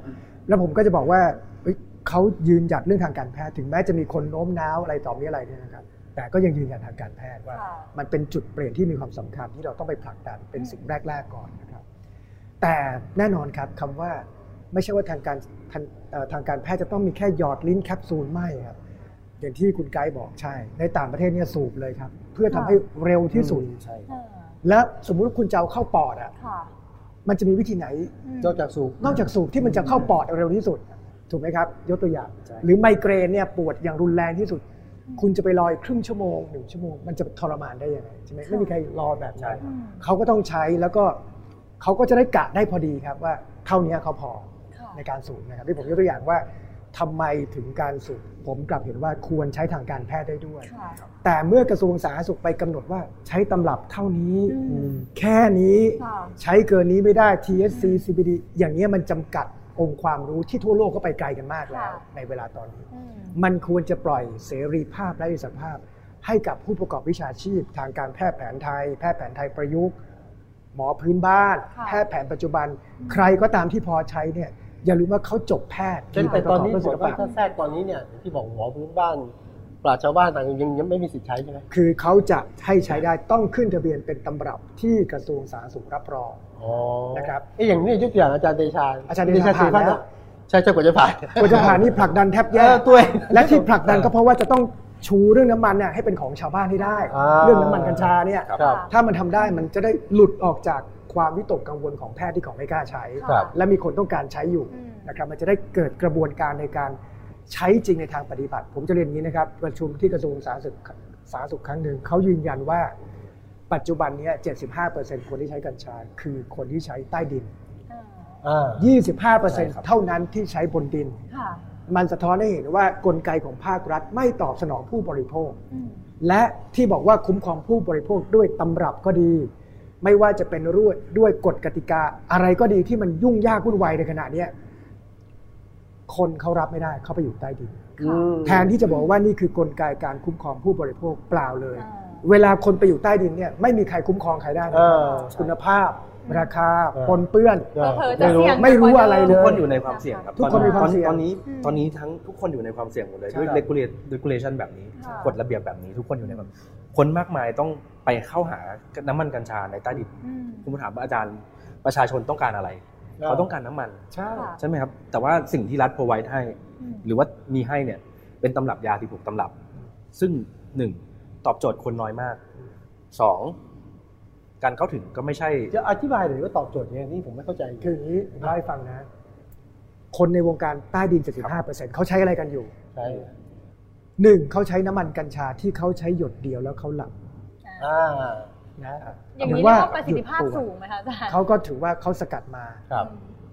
แล้วผมก็จะบอกว่าเอ้ยเขายืนหยัดเรื่องทางการแพทย์ถึงแม้จะมีคนโน้มน้าวอะไรต่อมีอะไรเนี่ยนะครับแต่ก็ยังยืนหยัดทางการแพทย์ว่าค่ะมันเป็นจุดเปลี่ยนที่มีความสำคัญที่เราต้องไปผลักดันเป็นสิ่งแรก ๆก่อนนะครับ แต่แน่นอนครับคำว่า ไม่ใช่ว่าทางการทางเอ่อทางการแพทย์จะต้องมีแค่หยอดลิ้นแคปซูลไม่ครับอย่างที่คุณไกด์บอกใช่ ในต่างประเทศเนี่ยสูบเลยครับ เพื่อทำให้เร็วที่สุดใช่อ่าและสมมุติว่าคุณจะเอาเข้าปอดอะค่ะมันจะมีวิธีไหนอืมนอกจากสูบนอกจากสูบที่มันจะเข้าปอดเร็วที่สุด ถูกไหมครับ ยกตัวอย่างใช่หรือไมเกรนเนี่ยปวดอย่างรุนแรงที่สุด คุณจะไปรออีกครึ่งชั่วโมงหนึ่งชั่วโมงมันจะทรมานได้ยังไงใช่ไหมไม่มีใครรอแบบนั้นอืมเขาก็ต้องใช้แล้วก็เขาก็จะได้กะได้พอดีครับว่าเท่านี้เขาพอค่ะ ในการสูบนะครับที่ผมยกตัวอย่างว่าทำไมถึงการสูบผมกลับเห็นว่าควรใช้ทางการแพทย์ได้ด้วยค่ะแต่เมื่อกระทรวงสาธารณสุขไปกำหนดว่าใช้ตำรับเท่านี้อืมแค่นี้ค่ะใช้เกินนี้ไม่ได้ THC CBD อย่างนี้ยมันจำกัดองค์ความรู้ที่ทั่วโลกก็ไปไกลกันมากแล้วค่ะในเวลาตอนนี้อืมมันควรจะปล่อยเสรีภาพและอิสรภาพ ให้กับผู้ประกอบวิชาชีพ ทางการแพทย์แผนไทย แพทย์แผนไทยประยุกต์ หมอพื้นบ้านค่ะแพทย์แผนปัจจุบัน ใครก็ตามที่พอใช้เนี่ย อย่าลืมว่าเขาจบแพทย์เช่นแต่ตอนนี้ที่ผประมกอบด้วยศิลว่าปะถ้าแทรกตอนนี้เนี่ยที่บอกหมอพื้นบ้านปราชญ์ชาวบ้านต่างยังยังไม่มีสิทธิ์ใช้ใช่ไหมคือเขาจะให้ใช้ได้ต้องขึ้นทะเบียนเป็นตำรับที่กระทรวงสาธารณสุขรับรองอ๋อนะครับเอ้ยอย่างนี้ยกตัวอย่างอาจารย์เดชาอาจารย์เดชาผ่านแล้วใช่ใช่กว่าจะผ่านกว่าจะผ่านนี่ผลักดันแทบแย่เออตัวเองและที่ผลักดันก็เพราะว่าจะต้องชูเรื่องน้ำมันเนี่ยให้เป็นของชาวบ้านให้ได้อ่าเรื่องน้ำมันกัญชาเนี่ยครับถ้ามันทำได้มันจะได้หลุดออกจาก ความวิตกกังวลของแพทย์ที่เขาไม่กล้าใช้ ครับและมีคนต้องการใช้อยู่อืม นะครับมันจะได้เกิดกระบวนการในการใช้จริงในทางปฏิบัติ ผมจะเรียนอย่างนี้นะครับประชุมที่กระทรวงสาธารณสุขสาธารณสุขครั้งหนึ่งเขายืนยันว่า ปัจจุบันเนี้75%คนที่ใช้กัญชา คือคนที่ใช้ใต้ดิน อ่าอ่า 25%เท่านั้นที่ใช้บนดิน ค่ะมันสะท้อนให้เห็นว่ากลไกของภาครัฐไม่ตอบสนองผู้บริโภค อืม และที่บอกว่าคุ้มครองผู้บริโภคด้วยตำรับก็ดี ไม่ว่าจะเป็นรวดด้วยกฎกติกา อะไรก็ดีที่มันยุ่งยากวุ่นวายในขณะเนี้ยคนเขารับไม่ได้เขาไปอยู่ใต้ดินค่ะแทนที่จะบอกว่านี่คือกลไกการคุ้มครองผู้บริโภคเปล่าเลยอ่าเวลาคนไปอยู่ใต้ดินเนี่ยไม่มีใครคุ้มครองใครได้นะเออคุณภาพราคาเออปนเปื้อนเออเผลอๆจะเสี่ยงไม่รู้อะไรเลทุกยคนอยู่ในความเสี่ยงครับทุกคนมีความเสี่ยงตอนนี้อืมตอนนี้ทั้งทุกคนอยู่ในความเสี่ยงหมดเลยใช่ด้วยครับ regulate regulation แบบนี้ค่ะกฎระเบียบแบบนี้ ทุกคนอยู่ในความคนมากมายต้อง ไปเข้าหาน้ำมันกัญชาในใต้ดินอืมคุณถามว่าอาจารย์ประชาชนต้องการอะไรอ่าเขาต้องการน้ำมันใช่ค่ะใช่ไหมครับ แต่ว่าสิ่งที่รัฐ provide ให้อืมหรือว่ามีให้เนี่ย เป็นตำรับยาที่ถูกตำรับ ซึ่งหนึ่งตอบโจทย์คนน้อยมากสองการเข้าถึงก็ไม่ใช่จะอธิบายหน่อยว่าตอบโจทย์ยังไงนี่ผมไม่เข้าใจคืออย่างนี้ผมเล่าให้ฟังนะ คนในวงการใต้ดิน 75%เขาใช้อะไรกันอยู่ใช่หนึ่งเขาใช้น้ำมันกัญชาที่เขาใช้หยดเดียวแล้วเขาหลับ อ่านะอย่างหรืนี้ว่าเรียกว่าประสิทธิภาพหยุดตัวสูงไหมคะอาจารย์เขาก็ถือว่าเขาสกัดมาครับ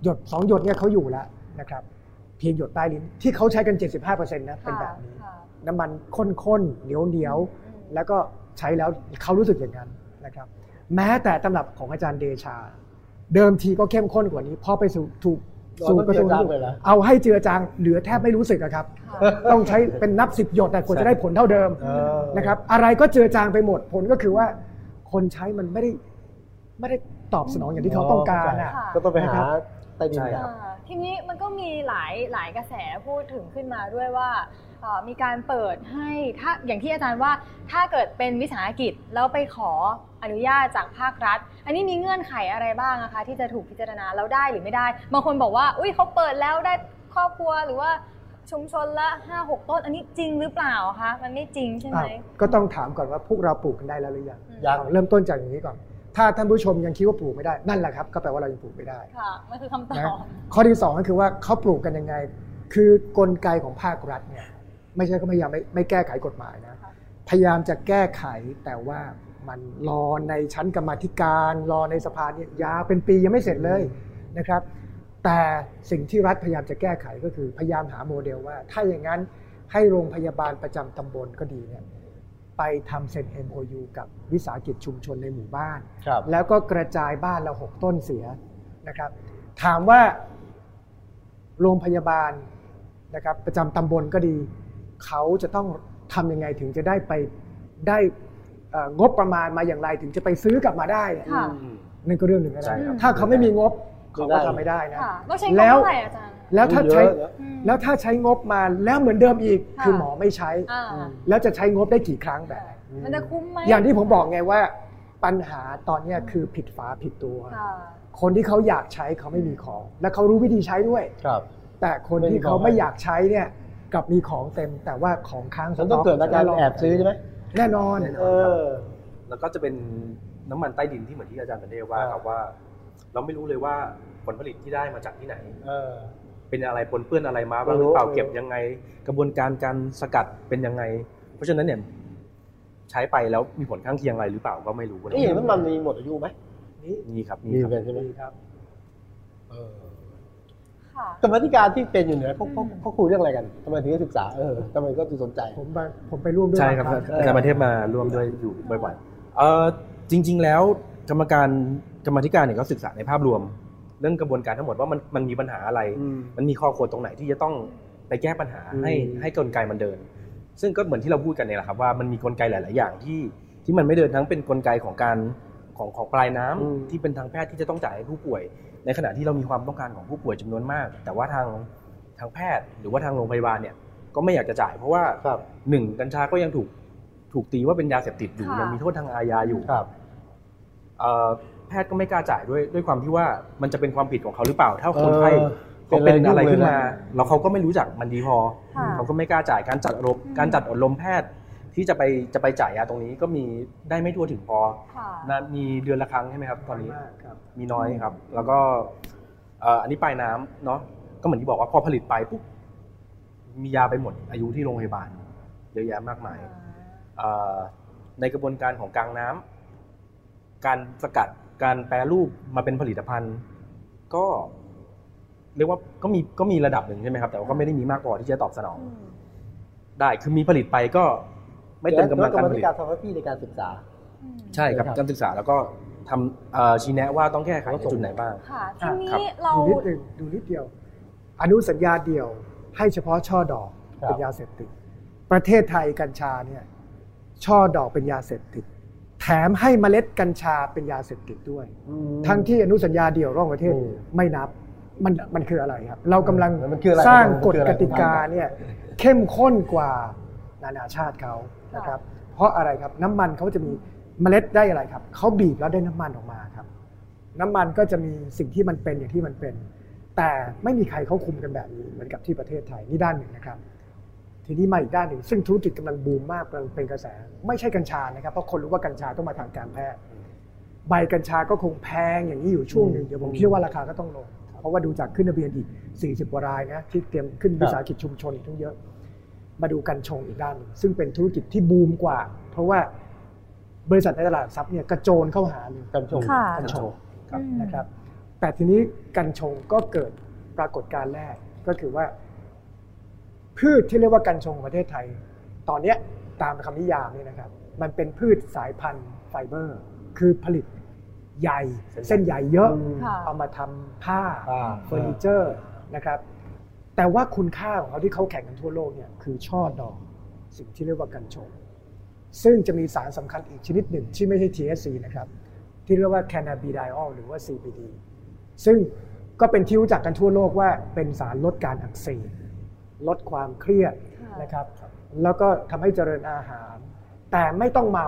หยดสองหยดเนี่ยเขาอยู่แล้วนะครับเพียงหยดใต้ลิ้นที่เขาใช้กัน 75%นะเป็นแบบนี้ค่ะน้ำมันข้นๆเหนียวเหนียวๆอืมแล้วก็ใช้แล้วเขารู้สึกอย่างนั้นนะครับ แม้แต่ตำรับของอาจารย์เดชา เดิมทีก็เข้มข้นกว่านี้พอไปสู่ถูกเรา สู่ต้องกระทรวงเจือจางสาธารณสุขเลยเหรอเอาให้เจือจางเหลือแทบไม่รู้สึกอะครับค่ะต้องใช้เป็นนับสิบหยดแต่กว่าจะได้ผลเท่าเดิมเออนะครับ อะไรก็เจือจางไปหมดผลก็คือว่า คนใช้มันไม่ได้ไม่ได้ตอบสนองอย่างที่เขาต้องการอะค่ะก็ต้องไปหาต้ดินใช่เนี่ยครับอ่าทีนี้มันก็มีหลายหลายกระแสพูดถึงขึ้นมาด้วยว่าเอ่อ มีการเปิดให้ถ้าอย่างที่อาจารย์ว่าถ้าเกิดเป็นวิสาหกิจแล้วไปขออนุญาตจากภาครัฐ อันนี้มีเงื่อนไขอะไรบ้างนะคะ ที่จะถูกพิจารณาแล้วได้หรือไม่ได้ บางคนบอกว่า อุ้ยเขาเปิดแล้วได้ครอบครัวหรือว่าชุมชนละห้าหกต้น อันนี้จริงหรือเปล่าคะมันไม่จริงใช่ไหมอ้าวก็ต้องถามก่อนว่าพวกเราปลูกกันได้แล้วหรือยังยังเอาเริ่มต้นจากอย่างนี้ก่อน ถ้าท่านผู้ชมยังคิดว่าปลูกไม่ได้นั่นแหละครับ ก็แปลว่าเรายังปลูกไม่ได้ค่ะมันคือคำตอนะบข้อที่สองก็คือว่าเขาปลูกกันยังไง คือกลไกของภาครัฐเนี่ย ไม่ใช่ก็พยายามไม่ไม่แก้ไขกฎหมายนะค่ะพยายามจะแก้ไขแต่ว่ามันรอในชั้นกรรมาธิการรอในสภาเนี่ยยาวเป็นปียังไม่เสร็จเลยนะครับ แต่สิ่งที่รัฐพยายามจะแก้ไขก็คือพยายามหาโมเดลว่า ถ้าอย่างนั้นให้โรงพยาบาลประจำตำบลก็ดีเนี่ยไปทำเซ็น MOU กับวิสาหกิจชุมชนในหมู่บ้านครับแล้วก็กระจายบ้านละหกต้นเสียนะครับ ถามว่าโรงพยาบาลนะครับประจำตำบลก็ดี เขาจะต้องทำยังไงถึงจะได้ไปได้เอ่องบประมาณมาอย่างไรถึงจะไปซื้อกลับมาได้เนี่ยค่ะอืมนั่นก็เรื่องหนึ่งนะใช่ครับถ้าเขาไม่มีงบไม่เขาได้ก็ทำไม่ได้นะค่ะต้องใช้งบแล้วเท่าไหร่อาจารย์แล้วถ้าใช้เยอะนะอืมแล้วถ้าใช้งบมาแล้วเหมือนเดิมอีกค่ะคือหมอไม่ใช้อ่าแล้วจะใช้งบได้กี่ครั้งแบบไหนมันจะคุ้มไหมอย่างที่ผมบอกไงว่า ปัญหาตอนเนี้ยคือผิดฝาผิดตัวค่ะคนที่เขาอยากใช้เขาไม่มีของ และเขารู้วิธีใช้ด้วยครับ แต่คนที่เขาไม่อยากใช้เนี่ย กลับมีของเต็มแต่ว่าของค้างสมันต้องเกิดอาการแอบซื้อใช่ไหมแน่นอนเออแล้วก็จะเป็นน้ำมันใต้ดินที่เหมือนที่อาจารย์เป็นเดว่าอ่าครับว่า เราไม่รู้เลยว่าผลผลิตที่ได้มาจากที่ไหนเออเป็นอะไรปนเปื้อนอะไรมาบ้างไม่หรู้รือเปล่าไม่รู้เก็บยังไง กระบวนการการสกัดเป็นยังไง เพราะฉะนั้นเนี่ยใช้ไปแล้วมีผลข้างเคียงอะไรหรือเปล่าก็ไม่รู้นี่เห็นว่ามันมีหมดอายุไหมนี่มีครับมีมีเหคมืรัอบนกันใช่ไหมครับเออค่ะ กรรมาธิการที่เป็นอยู่เนี่ยเขาเขาอืมเขาคุยเรื่องอะไรกันทำไมถึงได้ศึกษาเออทำไมก็ดูสนใจ ผมไปผมไปร่วมด้วยใช่ครับางอาจารย์ประเทศมาร่วมด้วยอยู่บ่อยๆเออจริง ๆ แล้วกรรมการกรรมาธิการเนี่ยก็ศึกษาในภาพรวม เรื่องกระบวนการทั้งหมดว่ามันมันมีปัญหาอะไรอืมมันมีข้อควรตรงไหนที่จะต้องไปแก้ปัญหาอืมให้ให้กลไกมันเดิน ซึ่งก็เหมือนที่เราพูดกันเนี่ยแหละครับว่ามันมีกลไกหลาย ๆ อย่างที่ที่มันไม่เดินทั้งเป็นกลไกของการของของปลายน้ำอืมที่เป็นทางแพทย์ที่จะต้องจ่ายให้ผู้ป่วย ในขณะที่เรามีความต้องการของผู้ป่วยจำนวนมาก แต่ว่าทางทางแพทย์หรือว่าทางโรงพยาบาลเนี่ยก็ไม่อยากจะจ่าย เพราะว่าครับหนึ่งกัญชาก็ยังถูกถูกตีว่าเป็นยาเสพติดอยู่ค่ะยังมีโทษทางอาญาอยู่ครับเอ่อแพทย์ก็ไม่กล้าจ่ายด้วยด้วยความที่ว่ามันจะเป็นความผิดของเขาหรือเปล่า ถ้าคนไข้เออเขาเป็นอะไรเป็นอะไรขึ้นมายุ่งเลยนะแล้วเขาก็ไม่รู้จักมันดีพอค่ะเขาก็ไม่กล้าจ่ายการจัดอบรมอืมการจัดอบรมแพทย์ ที่จะไปจะไปจ่ายยาตรงนี้ก็มีได้ไม่ทั่วถึงพอค่ะนะมีเดือนละครั้งใช่ไหมครับ ตอนนี้มากครับมีน้อยครับ แล้วก็เอ่ออันนี้ปลายน้ำเนาะก็เหมือนที่บอกว่าพอผลิตไปปุ๊บมียาไปหมดอายุที่โรงพยาบาลเยอะแยะมากมายเอ่อในกระบวนการของกลางน้ำการสกัดการแปรรูปมาเป็นผลิตภัณฑ์ ก็เรียกว่าก็มีก็มีระดับหนึ่งใช่ไหมครับ แต่ว่าก็ไม่ได้มีมากพอที่จะตอบสนองอืมได้คือมีผลิตไปก็ ไม่เต็มกำลังกรการรมาผธิลิตการทำหน้าที่ในการศึกษาอืมใช่ครับครับการศึกษาแล้วก็ทำเอ่อชี้แนะว่าต้องแก้ไขในจุดไหนบ้างค่ะอะทีครับนี้เราดูนิดหนึ่งดูนิดเดียว อนุสัญญาเดียว ให้เฉพาะช่อดอกครับเป็นยาเสพติดประเทศไทยกัญชาเนี่ยช่อดอกเป็นยาเสพติดแถมให้เมล็ดกัญชาเป็นยาเสพติดด้วยอืมทั้งที่อนุสัญญาเดียวร่องประเทศอืมไม่นับมันมันคืออะไรครับ เรากำลังมันคืออะไรสร้างมันกคืฎออะไรกติกาเนี่ยเข้มข้นกว่านานาชาติเขา นะครับเพราะอะไรครับน้ำมันเขาจะมีเมล็ดได้อะไรครับเขาบีบแล้วได้น้ำมันออกมาครับ น้ำมันก็จะมีสิ่งที่มันเป็นอย่างที่มันเป็น แต่ไม่มีใครเขาคุมกันแบบนี้เหมือนกับที่ประเทศไทยนี่ด้านหนึ่งนะครับ ทีนี้มาอีกด้านหนึ่งซึ่งธุรกิจกำลังบูมมากกำลังเป็นกระแส ไม่ใช่กัญชานะครับเพราะคนรู้ว่ากัญชาต้องมาทางการแพทย์ใบกัญชาก็คงแพงอย่างนี้อยู่ช่วงหนึ่งเดี๋ยวผมคิดว่าราคาก็ต้องลงเพราะว่าดูจากขึ้นทะเบียนอีก 40กว่ารายนะที่เตรียมขึ้นวิสาหกิจชุมชนอีกทั้งเยอะ มาดูกัญชงอีกด้านหนึ่งซึ่งเป็นธุรกิจที่บูมกว่า เพราะว่าบริษัทในตลาดหลักทรัพย์เนี่ยกระโจนเข้าหาเลยกัญชงค่ะกัญชงครับอืมนะครับ แต่ทีนี้กัญชงก็เกิดปรากฏการณ์แรกก็คือว่า พืชที่เรียกว่ากัญชงของประเทศไทย ตอนเนี้ยตามคำนิยามนี่นะครับ มันเป็นพืชสายพันธุ์ไฟเบอร์ คือผลิตใยเส้นใยเยอะอืมค่ะเอามาทำผ้าผ้าเฟอร์นิเจอร์นะครับ แต่ว่าคุณค่าของเขาที่เขาแข่งกันทั่วโลกเนี่ยคือช่อดอกสิ่งที่เรียกว่ากัญชง ซึ่งจะมีสารสำคัญอีกชนิดหนึ่งที่ไม่ใช่ THC นะครับ ที่เรียกว่า cannabidiol หรือว่า CBD ซึ่งก็เป็นที่รู้จักกันทั่วโลกว่าเป็นสารลดการอักเสบลดความเครียดนะครับ แล้วก็ทำให้เจริญอาหาร แต่ไม่ต้องเมา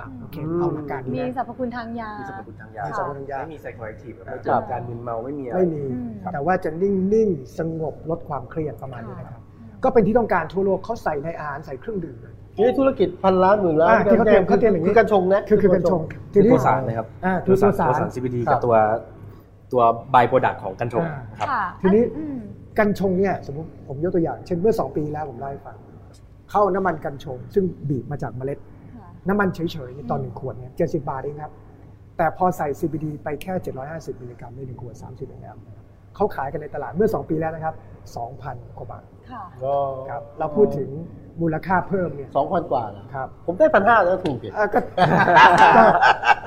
อะโอเคเอาหลักการมีนี้นะ สรรพคุณทางยามีสรรพคุณทางยามีสรรพคุณทางยา ไม่มีไซโคไอทีฟไม่ครัเกิดบการมึนเมาไม่มีอะไร ไม่มี อืม แต่ว่าจะนิ่งนิ่ง ๆ สงบลดความเครียดประมาณนี้นะครับ ก็เป็นที่ต้องการทั่วโลกเขาใส่ในอาหารใส่เครื่องดื่มเลยนี่ธุรกิจพันล้านหมื่นล้านอ่าที่เขาเตรียมเขาเตรียมอย่างนี้ คือกัญชงนะ คือคือกัญชงคือตัวสารนะครับอ่าคือตัวสาร CBD ครักับบ ตัวตัวไบโปรดักของกัญชงอ่านะครับ ค่ะทีนี้ อืม กัญชงเนี่ยสมมติผมยกตัวอย่าง เช่นเมื่อ 2 ปีแล้วผมเล่าให้ฟัง เข้าน้ำมันกัญชง ซึ่งบีบมาจากเมล็ดค่ะ น้ำมันเฉยๆนี่ต่อหนึ่งขวดเนี่ย70บาทเองครับ แต่พอใส่ CBD ไปแค่ 750 มิลลิกรัมในหนึ่งขวด 30มลนะครับเขาขายกันในตลาดเมื่อ 2 ปีแล้วนะครับ 2,000 กว่าบาทค่ะก็ครับเราพูดถึงมูลค่าเพิ่มเนี่ยสองพันกว่านะครับ ผมได้พันห้าแล้วถูกเปลี่ยนอะก็ก็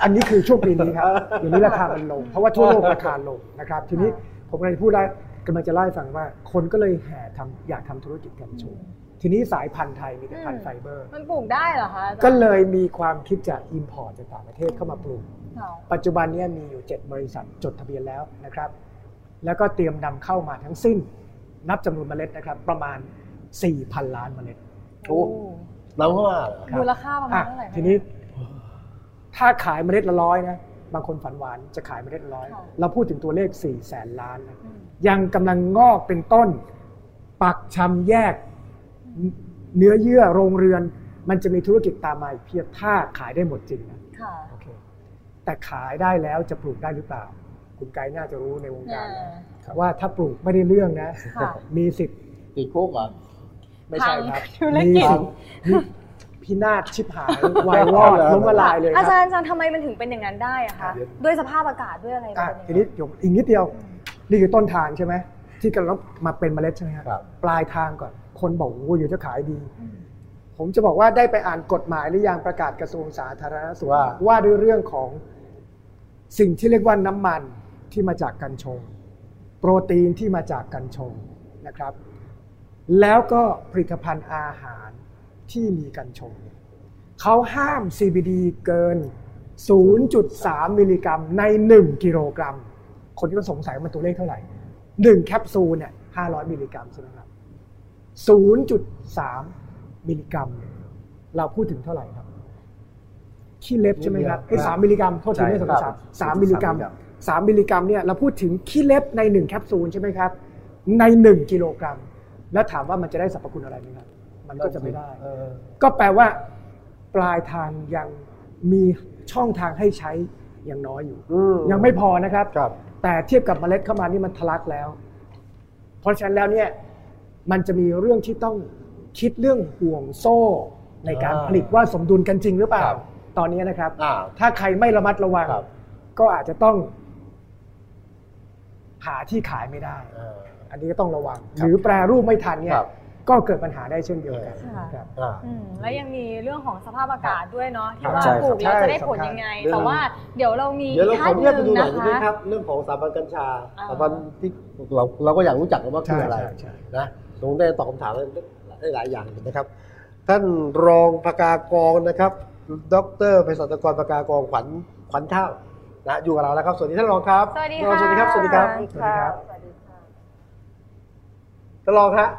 อันนี้คือช่วงปีนี้ครับเดี๋ยวนี้ราคามันลง เพราะว่าทั่วโลกราคาลงนะครับ ทีนี้ผมกำลังจะพูดได้กำลังจะเล่าให้ฟังว่า คนก็เลยแห่ทำอยากทำธุรกิจกัญชง ทีนี้สายพันธุ์ไทยมีแต่พันธุ์ไฟเบอร์ มันปลูกได้เหรอคะอาจารย์ก็เลยมีความคิดจะ import จากต่างประเทศเข้ามาปลูกค่ะปัจจุบันเนี้มีอยู่ 7 บริษัทจดทะเบียนแล้วนะครับ แล้วก็เตรียมนำเข้ามาทั้งสิ้น นับจำนวนเมล็ดนะครับ ประมาณ 4,000 ล้านเมล็ดโอ้น้ำเข้ามาเหรอครับมูลค่าประมาณอะเท่าไหร่คะทีนี้ ถ้าขายเมล็ดละร้อยนะบางคนฝันหวานจะขายเมล็ดละร้อยค่ะเราพูดถึงตัวเลข4แสนล้านนะอืมยังกำลังงอกเป็นต้น ปักชำแยก เนื้อเยื่อโรงเรือน มันจะมีธุรกิจตามมาอีกเพียบถ้าขายได้หมดจริงนะค่ะโอเคแต่ขายได้แล้วจะปลูกได้หรือเปล่า คุณไกด์น่าจะรู้ในวงการนะอ่าว่าถ้าปลูกไม่ได้เรื่องนะค่ะมีสิทธิ์ติดคุกเหรอไม่ใช่ครับทางธุรมีกิจสิทธิ์มีพินาศชิบหายวายวอดล้มละลายเลยคอารับจารย์อาจารย์ทำไมมันถึงเป็นอย่างนั้นได้อะคะเดี๋ยวด้วยสภาพอากาศด้วยอะไรอะเป็นทีอย่างนี้เดี๋ยวอีกนิดเดียวนี่คือต้นทางใช่ไหมที่กำลังมาเป็นเมล็ดใช่ไหมครับครับปลายทางก่อน คนบอกโอ้ยเดี๋ยวจะขายดีอืมผมจะบอกว่าได้ไปอ่านกฎหมายหรือยังประกาศกระทรวงสาธารณสุขว่าว่าด้วยเรื่องของสิ่งที่เรียกว่าน้ำมันที่มาจากกัญชง โปรตีนที่มาจากกัญชงนะครับ แล้วก็ผลิตภัณฑ์อาหารที่มีกัญชงเขาห้าม CBD เกิน 0.3 มิลลิกรัมใน 1 กิโลกรัม คนที่ก็สงสัยว่ามันตัวเลขเท่าไหร่ 1 แคปซูลเนี่ย500 มิลลิกรัมใช่ไหมครับ 0.3 มิลลิกรัมเนี่ยเราพูดถึงเท่าไหร่ครับขี้เล็บใช่ไหมครับไอ้สามมิลลิกรัมโทษทีไม่ใช่สองครับสามสามมิลลิกรัมสามมิลลิกรัมสามมิลลิกรัมเนี่ยเราพูดถึงขี้เล็บในหนึ่งแคปซูลใช่ไหมครับ ในหนึ่งกิโลกรัม แล้วถามว่ามันจะได้สรรพคุณอะไรไหมครับ มันก็จะไม่ได้เออก็แปลว่าปลายทางยังมีช่องทางให้ใช้ยังน้อยอยู่อืมยังไม่พอนะครับครับ แต่เทียบกับเมล็ดเข้ามานี่มันทะลักแล้ว เพราะฉะนั้นแล้วเนี่ย มันจะมีเรื่องที่ต้องคิดเรื่องห่วงโซ่ ในการอ่าผลิตว่าสมดุลกันจริงหรือเปล่าครับตอนนี้นะครับอ่าถ้าใครไม่ระมัดระวังครับก็อาจจะต้อง หาที่ขายไม่ได้เอออันนี้ก็ต้องระวังคหรับรือแปรรูปไม่ทันเนี่คยรับก็เกิดปัญหาได้เช่นเดียวกันค่ะครับอ่าอืมแล้วยังมีเรื่องของสภาพอากาศด้วยเนาะที่ครับว่าใช่ปลูกครับแล้วจะได้ใช่ผลสำคัญยังไงเรื่องแต่ว่าเดี๋ยวเรามีเดี๋ยวเราขอท่าอนนุญาตไปดูหน่อยหได้นึ่ไหมงคนะรับคะเรื่องของสถาบันกัญชาอ่าสถาบันที่เราเราก็อยากรู้จักว่าคืออะไรใช่ใช่นะ ตรงได้ตอบคำถามได้หลายอย่างนะครับ ท่านรองพกากรนะครับ ดรเภสัชกรพกากรขวัญขวัญเท่านะอยู่กับเราแล้วครับ สวัสดีท่านรองครับสวัสดีรองค่ะสวัสดีครับ สวัสดีครับ สวัสดีครับสวัสดีค่ะท่านรองฮะ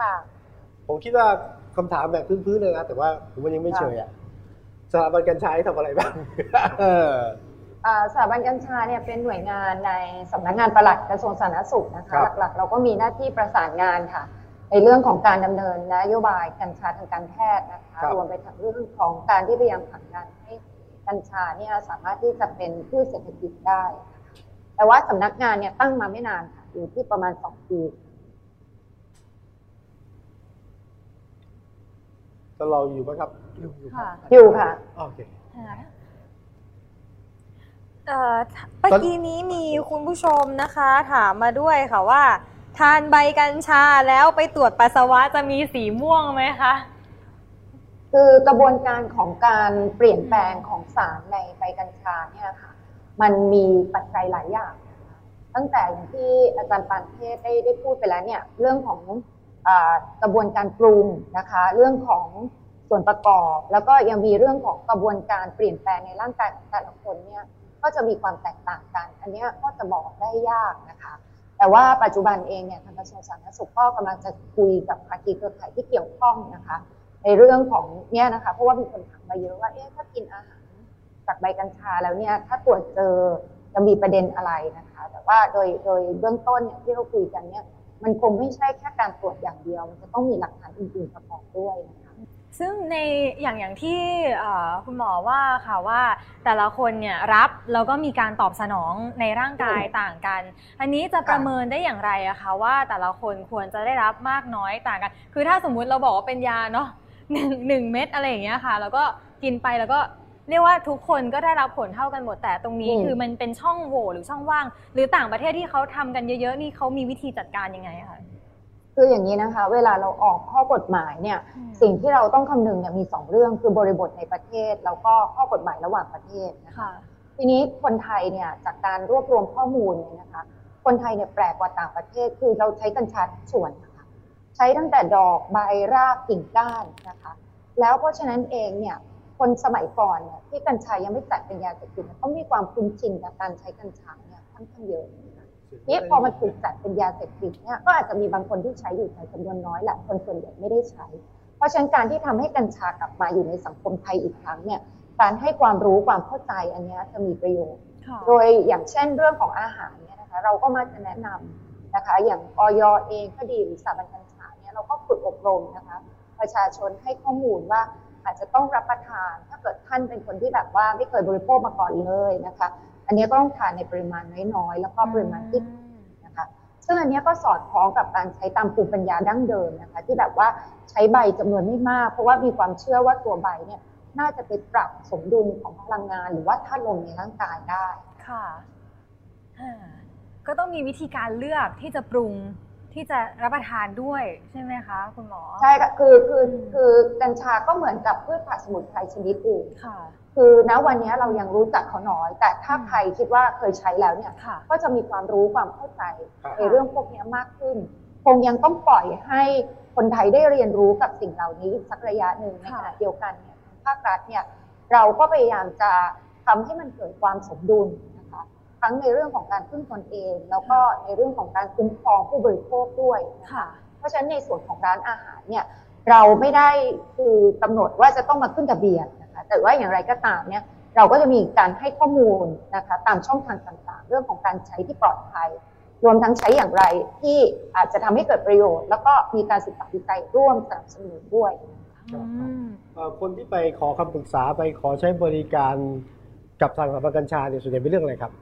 ค่ะ ผมคิดว่าคำถามแบบพื้นๆเลยนะแต่ว่าผมมันยังไม่เชยอะสถาบันกัญชาให้ทำอะไรบ้างเอออ่า สถาบันกัญชาเนี่ยเป็นหน่วยงานในสำนักงานปลัดกระทรวงสาธารณสุขนะครัคะบหลักๆ เราก็มีหน้าที่ประสานงานค่ะ ในเรื่องของการดำเนินนโยบายกัญชาทางการแพทย์นะคะรวมไปถึงเรื่องของการที่พยายามผลักดันให้กัญชาเนี่ยสามารถที่จะเป็นพืชเศรษฐกิจได้นะคะแต่ว่าสำนักงานเนี่ยตั้งมาไม่นานค่ะอยู่ที่ประมาณสองปีท่านรองอยู่ไหมครับอยู่อยู่ค่ะอยู่ค่ะโอเค เอ่อเมื่อกี้นี้มีคุณผู้ชมนะคะ ถามมาด้วยค่ะว่า ทานใบกัญชาแล้วไปตรวจปัสสาวะจะมีสีม่วงไหมคะ คือกระบวนการของการเปลี่ยนแปลงของสารในใบกัญชาเนี่ยค่ะ มันมีปัจจัยหลายอย่างนะคะตั้งแต่อย่างที่อาจารย์ปานเทศได้ได้พูดไปแล้วเนี่ย เรื่องของอากระบวนการปรุงนะคะ เรื่องของส่วนประกอบ แล้วก็ยังมีเรื่องของกระบวนการเปลี่ยนแปลงในร่างกายของแต่ละคนเนี่ย ก็จะมีความแตกต่างกัน อันนี้ก็จะบอกได้ยากนะคะ แต่ว่าปัจจุบันเองเนี่ยทางกระทรวงสาธารณสุขก็กำลังจะคุยกับภาคีเครือข่ายที่เกี่ยวข้องนะคะ ในเรื่องของเนี่ยนะคะเพราะว่ามีคนถามมาเยอะว่าเอ๊ะถ้ากินอาหารจากใบกัญชาแล้วเนี่ยถ้าตรวจเจอจะมีประเด็นอะไรนะคะ แต่ว่าโดยโดยเบื้องต้นเนี่ยที่เราคุยกันเนี่ยมันคงไม่ใช่แค่การตรวจอย่างเดียว มันจะต้องมีหลักฐานอื่นๆประกอบด้วยนะคะ ซึ่งในอย่างอย่างที่เอ่อคุณหมอว่าค่ะว่าแต่ละคนเนี่ยรับแล้วก็มีการตอบสนองในร่างกายต่างกัน อันนี้จะประเมินได้อย่างไรอะคะว่าแต่ละคนควรจะได้รับมากน้อยต่างกัน คือถ้าสมมุติเราบอกว่าเป็นยาเนาะหนึ่งหนึ่งเม็ดอะไรอย่างเงี้ยค่ะ แล้วก็กินไปแล้วก็เรียกว่าทุกคนก็ได้รับผลเท่ากันหมดแต่ตรงนี้อืมคือมันเป็นช่องโหว่หรือช่องว่าง หรือต่างประเทศที่เขาทำกันเยอะๆนี่เขามีวิธีจัดการยังไงอะคะ คืออย่างนี้นะคะ เวลาเราออกข้อกฎหมายเนี่ย สิ่งที่เราต้องคำนึงเนี่ยมีสองเรื่องคือบริบทในประเทศ แล้วก็ข้อกฎหมายระหว่างประเทศนะคะค่ะทีนี้คนไทยเนี่ยจากการรวบรวมข้อมูลเนี่ยนะคะ คนไทยเนี่ยแปลกกว่าต่างประเทศ คือเราใช้กัญชาทุกส่วนนะคะใช้ตั้งแต่ดอกใบรากกิ่งก้านนะคะ แล้วเพราะฉะนั้นเองเนี่ยคนสมัยก่อนเนี่ยที่กัญชายังไม่จัดเป็นยาเสพติดเนี่ยต้องมีความคุ้นชินกับการใช้กัญชาเนี่ยค่อนข้างเยอะ นะคะนี่พอมันถูกจัดเป็นยาเสพติดเนี่ยก็อาจจะมีบางคนที่ใช้อยู่แต่จำนวนน้อยแหละคนส่วนใหญ่ไม่ได้ใช้ เพราะฉะนั้นการที่ทำให้กัญชากลับมาอยู่ในสังคมไทยอีกครั้งเนี่ยการให้ความรู้ความเข้าใจอันเนี้ยจะมีประโยชน์ค่ะโดยอย่างเช่นเรื่องของอาหารเนี่ยนะคะเราก็มาจะแนะนำนะคะ อย่างออยเองก็ดีหรือสถาบันกัญชาเนี่ยเราก็ฝึกอบรมนะคะ ประชาชนให้ข้อมูลว่าอาจจะต้องรับประทาน ถ้าเกิดท่านเป็นคนที่แบบว่าไม่เคยบริโภคมาก่อนเลยนะคะ อันนี้ก็ต้องทานในปริมาณน้อยๆแล้วก็ปริมาณที่นะคะซึ่งอันเนี้ยก็สอดคล้องกับการใช้ตามภูมิปัญญาดั้งเดิมนะคะที่แบบว่าใช้ใบจำนวนไม่มาก เพราะว่ามีความเชื่อว่าตัวใบเนี่ยน่าจะไปปรับสมดุลของพลังงาน หรือว่าธาตุลมในร่างกายได้ค่ะอ่าก็ต้องมีวิธีการเลือกที่จะปรุงที่จะรับประทานด้วยใช่ไหมคะคุณหมอ ใช่ค่ะคือคืออืมคือกัญชาก็เหมือนกับพืชผักสมุนไพรชนิดอื่นค่ะ คือณวันนี้เรายังรู้จักเขาน้อย แต่ถ้าอืมใครคิดว่าเคยใช้แล้วเนี่ยค่ะก็จะมีความรู้ความเข้าใจครับในเรื่องพวกนี้มากขึ้น คงยังต้องปล่อยให้คนไทยได้เรียนรู้กับสิ่งเหล่านี้อีกสักระยะหนึ่งในขค่ะณะเดียวกันเนี่ยทางภาครัฐเนี่ยเราก็พยายามจะทำให้มันเกิดความสมดุลนะคะทั้งในเรื่องของการพึ่งตนเอง แล้วก็ในเรื่องของการคุ้มครองผู้บริโภคด้วยนะคะค่ะเพราะฉะนั้นในส่วนของร้านอาหารเนี่ยเราไม่ได้คือกำหนดว่าจะต้องมาขึ้นทะเบียน นะคะแต่ว่าอย่างไรก็ตามเนี่ยเราก็จะมีการให้ข้อมูลนะคะตามช่องทางต่างๆ เรื่องของการใช้ที่ปลอดภัย รวมทั้งใช้อย่างไรที่อาจจะทำให้เกิดประโยชน์ แล้วก็มีการศึกษาวิจัยร่วมสนับสนุนด้วยอืมเอ่อคนที่ไปขอคำปรึกษาไปขอใช้บริการกับทางสถาบันกัญชาเนี่ยส่วนใหญ่เป็นเรื่องอะไรครับ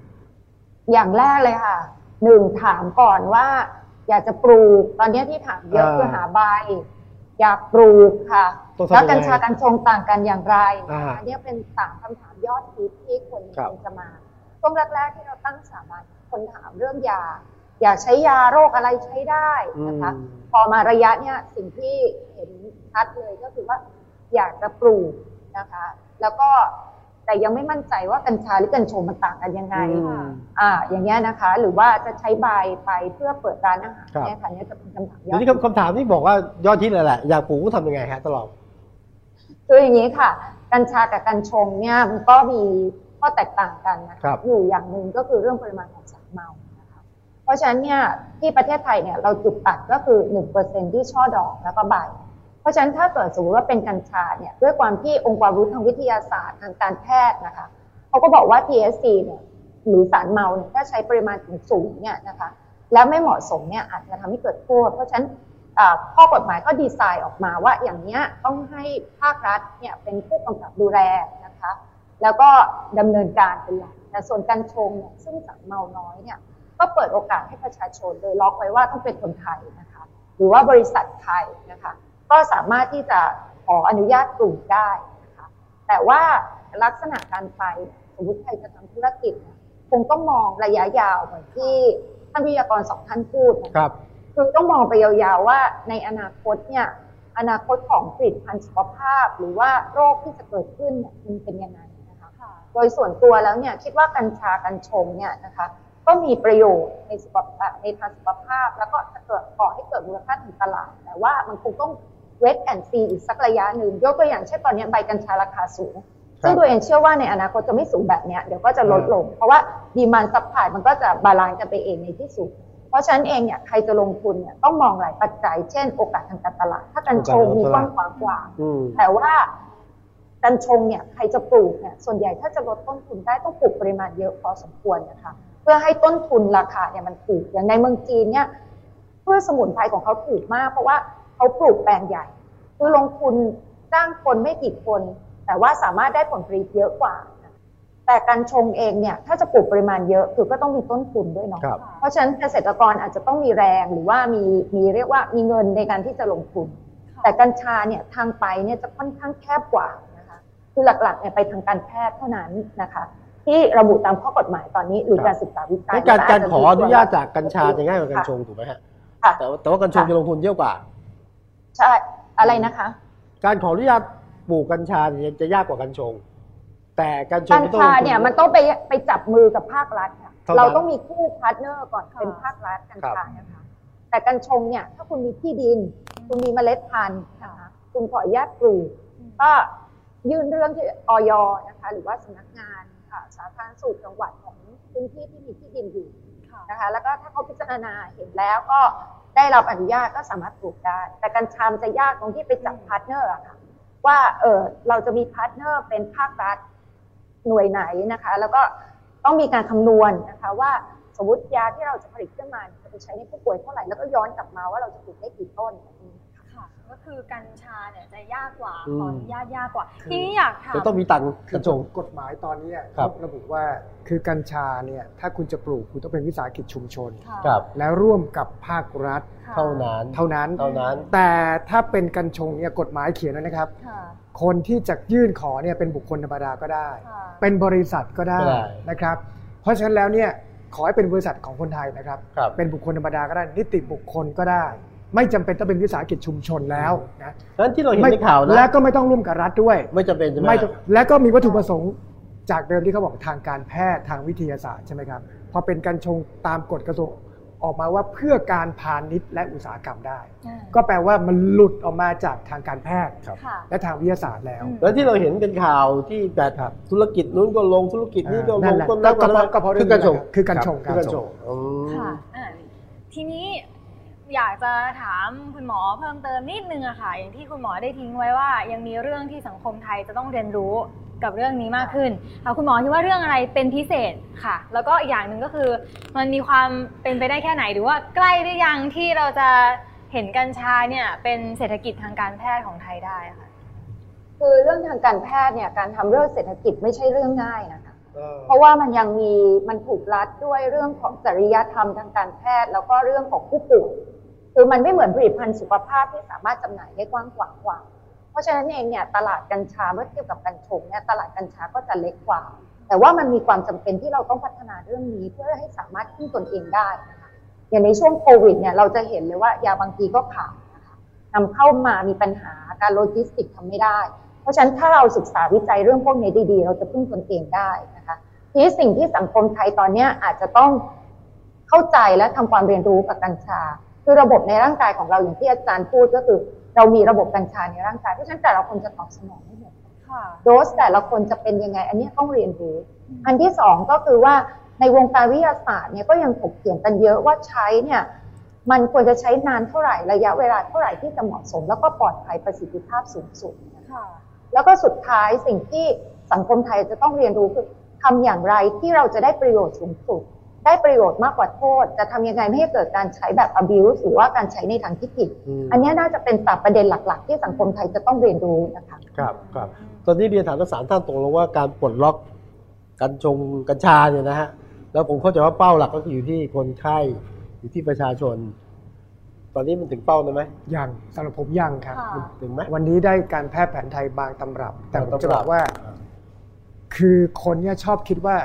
อย่างแรกเลยค่ะหนึ่งถามก่อนว่า อยากจะปลูกตอนนี้ที่ถามเยอะอ่าคือหาใบ อยากปลูกค่ะต้องทำแล้วยังไงกัญชากัญชงต่างกันอย่างไรอ่าอันนี้เป็นสามคำถามยอดฮิตที่คนครับควรจะมาช่วงแรกๆที่เราตั้งสถาบันคนถามเรื่องยา อยากใช้ยาโรคอะไรใช้ได้นะคะ อืม พอมาระยะเนี่ยสิ่งที่เห็นชัดเลยก็คือว่าอยากจะปลูกนะคะ แล้วก็ แต่ยังไม่มั่นใจว่ากัญชาหรือกัญชงมันต่างกันยังไงอืมอ่าอย่างเงี้ยนะคะ หรือว่าจะใช้ใบไปเพื่อเปิดร้านอาหารครับเนี่ยค่ะเนี่ยจะเป็นคำถามยเดี๋ยอวดนี้คำคำถามที่บอกว่ายอดฮิตเลยแหละอยากปลูกก็ทำยังไงฮะตลอดคืออย่างนี้ค่ะ กัญชากับกัญชงเนี่ยมันก็มีข้อแตกต่างกันนะครัคะบอยู่อย่างหนึ่งก็คือเรื่องปริมาณของสารเมานะคะเพราะฉะนั้นเนี่ยที่ประเทศไทยเนี่ยเราจุดตัดก็คือ1%ที่ช่อดอกแล้วก็ใบเพ ราะฉะนั้นถ้าเกิดสมมติว่าเป็นกัญชาเนี่ยด้วยความที่องค์ความรู้ทางวิทยาศาสตร์ทางการแพทย์นะคะเขาก็บอกว่า THC เนี่ยหรือสารเมาเนี่ยถ้าใช้ปริมาณถึงสูงเนี่ยนะคะแล้วไม่เหมาะสมเนี่ยอาจจะทำให้เกิดโทษเพราะฉะนั้นข้อกฎหมายก็ดีไซน์ออกมาว่าอย่างเนี้ยต้องให้ภาครัฐเนี่ยเป็นผู้กำกับดูแลนะคะแล้วก็ดำเนินการเป็นหลักแต่ส่วนกัญชงเนี่ยซึ่งสารเมาน้อยเนี่ยก็เปิดโอกาสให้ประชาชนโดยล็อกไว้ว่าต้องเป็นคนไทยนะคะหรือว่าบริษัทไทยนะคะ ก็สามารถที่จะขออนุญาตปลูกได้นะคะแต่ว่าลักษณะการไปสมมติใครจะทำธุรกิจเนี่ยคงต้องมองระยะยาวเหมือนที่ท่านวิทยากรสองท่านพูดนะคะครับคือต้องมองไปยาวๆว่าในอนาคตเนี่ยอนาคตของผลิตภัณฑ์สุขภาพ หรือว่าโรคที่จะเกิดขึ้นเนี่ยมันเป็นยังไงนะคะค่ะโดยส่วนตัวแล้วเนี่ยคิดว่ากัญชากัญชงเนี่ยนะคะก็มีประโยชน์ในสุขภาพในทางสุขภาพ แล้วก็จะเกิดก่อให้เกิดมูลค่าทางตลาด แต่ว่ามันคงต้อง wait and see อีกสักระยะหนึ่งยกตัวอย่างเช่นตอนนี้ใบกัญชาราคาสูง ซึ่งตัวเองเชื่อว่าในอนาคตจะไม่สูงแบบเนี้ยเดี๋ยวก็จะลดลง เพราะว่า demand supply มันก็จะ balance กันไปเองในที่สุดเพราะฉะนั้นเองเนี่ยใครจะลงทุนเนี่ยต้องมองหลายปัจจัย เช่น โอกาสทางการตลาด ถ้ากันชงมีกว้างขวางกว่าอืมแต่ว่ากัญชงเนี่ยใครจะปลูกเนี่ยส่วนใหญ่ถ้าจะลดต้นทุนได้ต้องปลูกปริมาณเยอะพอสมควรนะคะเพื่อให้ต้นทุนราคาเนี่ยมันถูกอย่างในเมืองจีนเนี่ยพืชสมุนไพรของเขาถูกมาก เพราะว่า เขาปลูกแปลงใหญ่ คือลงทุนจ้างคนไม่กี่คน แต่ว่าสามารถได้ผลผลิตเยอะกว่า แต่การชงเองเนี่ยถ้าจะปลูกปริมาณเยอะคือก็ต้องมีต้นทุนด้วยเนาะครับเพราะฉะนั้นเกษตรกรอาจจะต้องมีแรงหรือว่ามีมีเรียกว่ามีเงินในการที่จะลงทุน แต่กัญชาเนี่ยทางไปเนี่ยจะค่อนข้างแคบกว่านะคะคือหลักๆเนี่ยไปทางการแพทย์เท่านั้นนะคะที่ระบุตามข้อกฎหมายตอนนี้หรือการศึกษาวิจัยงั้นการแล้วการจจะขออนุญาตจากกัญชาจะง่ายกว่ากัญชงค่ะถูกไหมฮะค่ะแต่ว่าแต่ว่ากัญชงค่ะจะลงทุนเยอะกว่า ใช่อะไรนะคะ การขออนุญาตปลูกกัญชาเนี่ยจะยากกว่ากัญชง แต่กัญชงก็ต้องชาลงทุนกัญชาเนี่ยมันต้องไปไปจับมือกับภาครัฐค่ะเท่านั้นเราต้องมีคู่ partner ก่อนค่ะเป็นภาครัฐครับกัญชานะคะแต่กัญชงเนี่ยถ้าคุณมีที่ดิน คุณมีเมล็ดพันธุ์นะคะคุณขออนุญาตปลูกก็ยื่นเรื่องที่อย.นะคะหรือว่าสำนักงานอ่าสาธารณสุขจังหวัดของพื้นที่ที่มีที่ดินอยู่ค่ะนะคะแล้วก็ถ้าเขาพิจารณาเห็นแล้วก็ ได้รับอนุญาตก็สามารถปลูกได้ แต่กัญชามันจะยากตรงที่ไปจับ partner อะค่ะ ว่าเออเราจะมี partner เป็นภาครัฐหน่วยไหนนะคะ แล้วก็ต้องมีการคำนวณนะคะว่าสมมติยาที่เราจะผลิตขึ้นมาเนี่ยจะไปใช้ในผู้ป่วยเท่าไหร่แล้วก็ย้อนกลับมาว่าเราจะปลูกได้กี่ต้น ก็คือกัญชาเนี่ยจะยากกว่าอืม ขออนุญาตยากกว่า คือ ทีนี้อยากถาม จะต้องมีต่างคือกัญชงกฎหมายตอนนี้ครับ ระบุว่าคือกัญชาเนี่ยถ้าคุณจะปลูกคุณต้องเป็นวิสาหกิจชุมชน ค่ะครับแล้วร่วมกับภาครัฐ ค่ะเท่านั้นเท่านั้น เท่านั้น แต่ถ้าเป็นกัญชงเนี่ยกฎหมายเขียนไว้นะครับ ค่ะคนที่จะยื่นขอเนี่ยเป็นบุคคลธรรมดาก็ได้ ค่ะ เป็นบริษัทก็ได้ก็ได้ นะครับ เพราะฉะนั้นแล้วเนี่ยขอให้เป็นบริษัทของคนไทยนะครับ ครับ เป็นบุคคลธรรมดาก็ได้ นิติบุคคลก็ได้ ไม่จำเป็นต้องเป็นวิสาหกิจชุมชนแล้วนะนั้นที่เราเห็นไม่ในข่าวนะและก็ไม่ต้องร่วมกับรัฐด้วย ไม่จำเป็นใช่ไหมไม่ต้องและก็มีวัตถุประสงค์จากเดิมที่เขาบอกทางการแพทย์ทางวิทยาศาสตร์ใช่ไหมครับพอเป็นกัญชงตามกฎกระทรวงออกมาว่าเพื่อการพาณิชย์และอุตสาหกรรมได้อ่าก็แปลว่ามันหลุดออกมาจากทางการแพทย์ครับค่ะและทางวิทยาศาสตร์แล้วอืมแล้วที่เราเห็นเป็นข่าวที่แบบครับธุรกิจนู้นก็ลงธุรกิจนี้ก็ลนั่นงแหละต้นก็น้ำก็เพราะก็เพราะคือกัญชงคือกัญชงคือกัญชงอืมค่ะอ่าทีนี้ อยากจะถามคุณหมอเพิ่มเติมนิดนึงอะค่ะ อย่างที่คุณหมอได้ทิ้งไว้ว่า ยังมีเรื่องที่สังคมไทยจะต้องเรียนรู้กับเรื่องนี้มากขึ้นค่ะคุณหมอคิดว่าเรื่องอะไรเป็นพิเศษค่ะ แล้วก็อีกอย่างหนึ่งก็คือ มันมีความเป็นไปได้แค่ไหนหรือว่าใกล้หรือยังที่เราจะเห็นกัญชาเนี่ยเป็นเศรษฐกิจทางการแพทย์ของไทยได้ค่ะคือเรื่องทางการแพทย์เนี่ยการทำเรื่องเศรษฐกิจไม่ใช่เรื่องง่ายนะคะเออเพราะว่ามันยังมีมันถูกรัดด้วยเรื่องของจริยธรรมทางการแพทย์ แล้วก็เรื่องของผู้ป่วย คือมันไม่เหมือนผลิตภัณฑ์สุขภาพที่สามารถจำหน่ายได้กว้างขวางกว่า เพราะฉะนั้นเองเนี่ยตลาดกัญชาเมื่อเทียบกับกัญชงเนี่ยตลาดกัญชาก็จะเล็กกว่า แต่ว่ามันมีความจำเป็นที่เราต้องพัฒนาเรื่องนี้เพื่อให้สามารถพึ่งตนเองได้นะคะอย่างในช่วงโควิดเนี่ยเราจะเห็นเลยว่ายาบางทีก็ขาดนะคะนำเข้ามามีปัญหาการโลจิสติกทำไม่ได้ เพราะฉะนั้นถ้าเราศึกษาวิจัยเรื่องพวกนี้ดีๆ เราจะพึ่งตนเองได้นะคะทีสิ่งที่สังคมไทยตอนนี้อาจจะต้องเข้าใจและทำความเรียนรู้กับกัญชา คือระบบในร่างกายของเราอย่างที่อาจารย์พูดก็คือ เรามีระบบกัญชาในร่างกายเพราะฉะนั้นแต่ละคนจะตอบสนองไม่เหมือนกันค่ะโดสแต่ละคนจะเป็นยังไง อันนี้ต้องเรียนรู้อันที่สองก็คือว่าในวงการวิทยาศาสตร์เนี่ยก็ยังถกเถียงกันเยอะว่าใช้เนี่ยมันควรจะใช้นานเท่าไหร่ระยะเวลาเท่าไหร่ที่จะเหมาะสม แล้วก็ปลอดภัยประสิทธิภาพสูงสุดนะคะค่ะแล้วก็สุดท้ายสิ่งที่สังคมไทยจะต้องเรียนรู้คือทำอย่างไรที่เราจะได้ประโยชน์สูงสุด ได้ประโยชน์มากกว่าโทษ จะทำยังไงไม่ให้เกิดการใช้แบบ abuse หรือว่าการใช้ในทางที่ผิดอืมอันนี้น่าจะเป็นสามประเด็นหลัก ๆ ที่สังคมไทยจะต้องเรียนรู้นะคะครับครับตอนนี้เรียนถามทั้งสามท่านตกลงว่าการปลดล็อกกัญชงกัญชาเนี่ยนะฮะแล้วผมเข้าใจว่าเป้าหลักก็คืออยู่ที่คนไข้อยู่ที่ประชาชน ตอนนี้มันถึงเป้าแล้วไหมยังสำหรับผมยังครับค่ะถึงไหมวันนี้ได้การแพทย์แผนไทยบางตำรับ แต่ผมจะบางตำรับบอกว่า คือคนเนี่ยชอบคิดว่า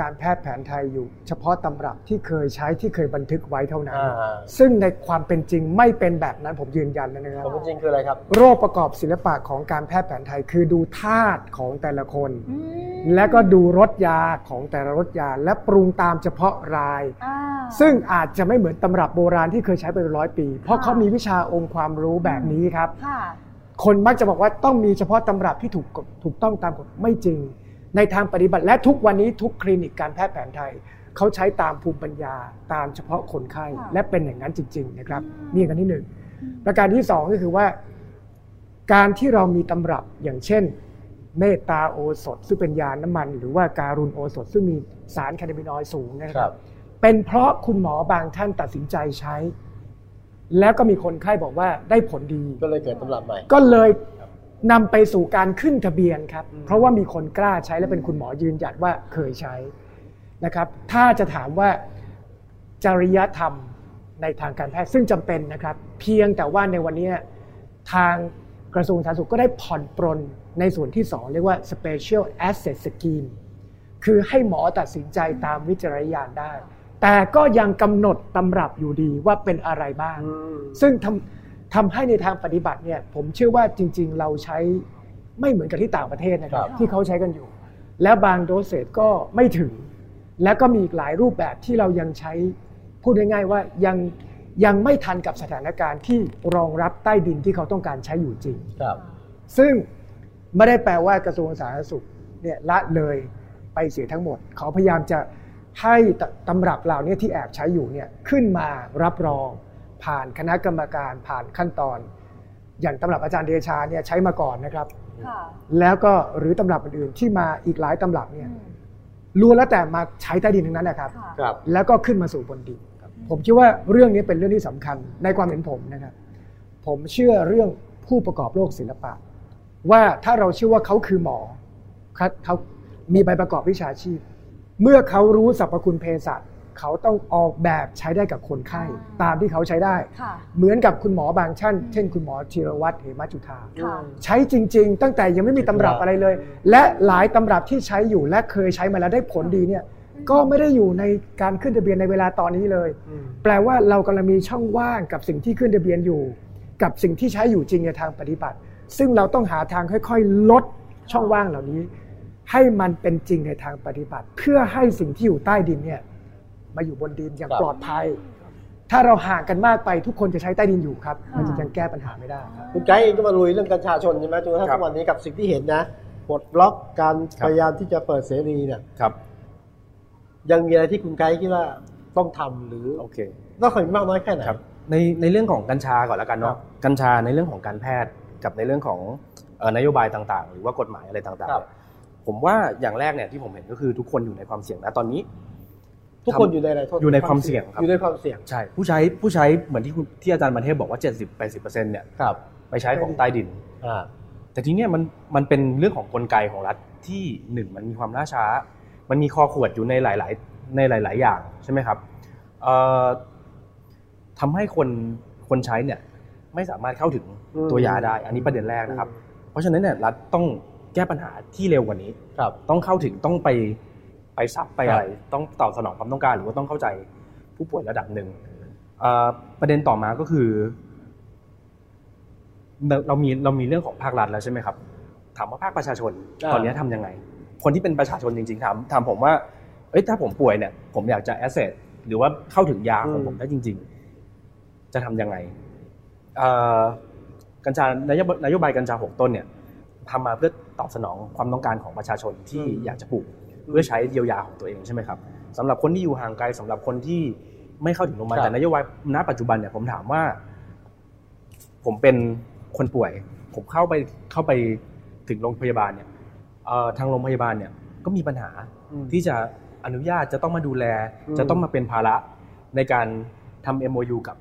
การแพทย์แผนไทยอยู่ เฉพาะตำรับที่เคยใช้ที่เคยบันทึกไว้เท่านั้นอ่าซึ่งในความเป็นจริงไม่เป็นแบบนั้นผมยืนยันเลยนะครับความจริงคืออะไรครับ โรคประกอบศิลปะของการแพทย์แผนไทยคือดูธาตุของแต่ละคนอืมและก็ดูรสยาของแต่ละรสยา และปรุงตามเฉพาะรายอ่าซึ่งอาจจะไม่เหมือนตำรับโบราณที่เคยใช้ไปเป็นร้อยปี เพราะค่ะเขามีวิชาองค์ความรู้แบบนี้ครับค่ะคนมักจะบอกว่าต้องมีเฉพาะตำรับที่ถูกกฎถูกต้องตามกฎไม่จริง ในทางปฏิบัติและทุกวันนี้ทุกคลินิกการแพทย์แผนไทยเขาใช้ตามภูมิปัญญาตามเฉพาะคนไข้ค่ะและเป็นอย่างนั้นจริง ๆ นะครับ นี่กันที่หนึ่งประการที่สองก็คือว่า การที่เรามีตำรับอย่างเช่น เมตตาโอสถซึ่งเป็นยาน้ำมัน หรือว่าการุณโอสถซึ่งมีสารแคนาบินอยด์สูงนะคครัรับบเป็นเพราะคุณหมอบางท่านตัดสินใจใช้ แล้วก็มีคนไข้บอกว่าได้ผลดี ก็เลยเกิดตำรับใหม่ ก็เลย นำไปสู่การขึ้นทะเบียนครับ เพราะว่ามีคนกล้าใช้และเป็นคุณหมอยืนยันว่าเคยใช้นะครับ ถ้าจะถามว่าจริยธรรมในทางการแพทย์ซึ่งจำเป็นนะครับ เพียงแต่ว่าในวันนี้ทางกระทรวงสาธารณสุขก็ได้ผ่อนปรนในส่วนที่ 2 เรียกว่า special asset scheme คือให้หมอตัดสินใจตามวิจารณญาณได้ แต่ก็ยังกำหนดตำรับอยู่ดีว่าเป็นอะไรบ้าง ซึ่ง ทำทำให้ในทางปฏิบัติเนี่ยผมเชื่อว่าจริง ๆ เราใช้ไม่เหมือนกับที่ต่างประเทศนะครับครับที่เขาใช้กันอยู่ แล้วบางโดสเซจก็ไม่ถึง แล้วก็มีอีกหลายรูปแบบที่เรายังใช้พูดง่ายๆว่ายังยังไม่ทันกับสถานการณ์ที่รองรับใต้ดินที่เขาต้องการใช้อยู่จริง ครับ ซึ่งไม่ได้แปลว่ากระทรวงสาธารณสุขเนี่ยละเลยไปเสียทั้งหมด เขาพยายามจะให้ตตำรับเหล่านี้ที่แอบใช้อยู่เนี่ยขึ้นมารับรอง ผ่านคณะกรรมการผ่านขั้นตอน อย่างตำรับอาจารย์เดชาเนี่ยใช้มาก่อนนะครับค่ะแล้วก็หรือตำรับอื่นๆที่มาอีกหลายตำรับเนี่ยอืมล้วนแล้วแต่มาใช้ใต้ดินทั้งนั้นนะครับค่ะครับ แล้วก็ขึ้นมาสู่บนดินผมคิดว่าเรื่องนี้เป็นเรื่องที่สำคัญในความเห็นผมนะครับ ผมเชื่อเรื่องผู้ประกอบโรคศิลปะ ว่าถ้าเราเชื่อว่าเขาคือหมอครับเขามีใบประกอบวิชาชีพ เมื่อเขารู้สรรพคุณเภสัช เขาต้องออกแบบใช้ได้กับคนไข้ ตามที่เขาใช้ได้ค่ะเหมือนกับคุณหมอบางท่าน เช่นคุณหมอธีรวัตรเหมจุธาค่ะใช้จริง ๆ ตั้งแต่ยังไม่มีตำรับอะไรเลย และหลายตำรับที่ใช้อยู่และเคยใช้มาแล้วได้ผลดีเนี่ยก็ไม่ได้อยู่ในการขึ้นทะเบียนในเวลาตอนนี้เลย แปลว่าเรากำลังมีช่องว่างกับสิ่งที่ขึ้นทะเบียนอยู่ กับสิ่งที่ใช้อยู่จริงในทางปฏิบัติ ซึ่งเราต้องหาทางค่อยๆ ลดช่องว่างเหล่านี้ ให้มันเป็นจริงในทางปฏิบัติ เพื่อให้สิ่งที่อยู่ใต้ดินเนี่ย มาอยู่บนดินอย่างครับ ปลอดภัย ถ้าเราห่างกันมากไปทุกคนจะใช้ใต้ดินอยู่ครับ มันจะยังแก้ปัญหาไม่ได้ครับ คุณไกด์เองก็มาลุยเรื่องกัญชาชนใช่ไหมจนกระทั่งครับทุกวันนี้กับสิ่งที่เห็นนะปลดล็อกการครับ พยายามที่จะเปิดเสรีเนี่ยครับยังมีอะไรที่คุณไกด์คิดว่าต้องทำหรือโอเค ต้องทำมากน้อยแค่ไหน ครับในในเรื่องของกัญชาก่อนแล้วกันครัเนาะบกัญชาในเรื่องของการแพทย์กับในเรื่องของเอ่อนโยบายต่างๆ หรือว่ากฎหมายอะไรต่างๆครับ เนี่ยผมว่าอย่างแรกเนี่ยที่ผมเห็นก็คือทุกคนอยู่ในความเสี่ยงนะตอนนี้ ทุกคนอยู่ในอะไรโทษอยู่ในความเสี่ยงครับอยู่ในความเสี่ยงใช่ผู้ใช้ผู้ใช้เหมือนที่คุณที่อาจารย์มาเทพบอกว่า 70-80%เนี่ยครับไปใช้ของใต้ดินอ่าแต่ทีเนี้ยมันมันเป็นเรื่องของกลไกของรัฐที่หนึ่งมันมีความล่าช้า มันมีคอขวดอยู่ในหลาย ๆ ในหลาย ๆ อย่างใช่ไหมครับเอ่อทำให้คนคนใช้เนี่ยไม่สามารถเข้าถึงอืมตัวยาได้ อันนี้ประเด็นแรกนะครับ เพราะฉะนั้นเนี่ยรัฐต้องแก้ปัญหาที่เร็วกว่านี้ครับต้องเข้าถึงต้องไป ไปซับไปครับอะไร ต้องตอบสนองความต้องการ หรือว่าต้องเข้าใจผู้ป่วยระดับหนึ่งเอ่อประเด็นต่อมาก็คือเราเรามีเรามีเรื่องของภาครัฐแล้วใช่ไหมครับ ถามว่าภาคประชาชนอ่าตอนนี้ทำยังไง คนที่เป็นประชาชนจริงๆถามถามผมว่าเอ้ยถ้าผมป่วยเนี่ย ผมอยากจะแอสเซทหรือว่าเข้าถึงยาของผมได้จริง ๆ จะทำยังไงเอ่อกัญชานโยบายนโยบายกัญชาหกต้นเนี่ยทำมาเพื่อตอบสนองความต้องการของประชาชนที่อยากจะปลูก เพื่อใช้เยียวยาของตัวเองใช่ไหมครับสำหรับคนที่อยู่ห่างไกลสำหรับคนที่ไม่เข้าถึงโรงพยาบาลครับแต่นโยบายณปัจจุบันเนี่ยผมถามว่า ผมเป็นคนป่วย ผมเข้าไปเข้าไปถึงโรงพยาบาลเนี่ยเอ่อทางโรงพยาบาลเนี่ยก็มีปัญหาอืมที่จะอนุญาตจะต้องมาดูแลอืมจะต้องมาเป็นภาระในการทำ MOU กับ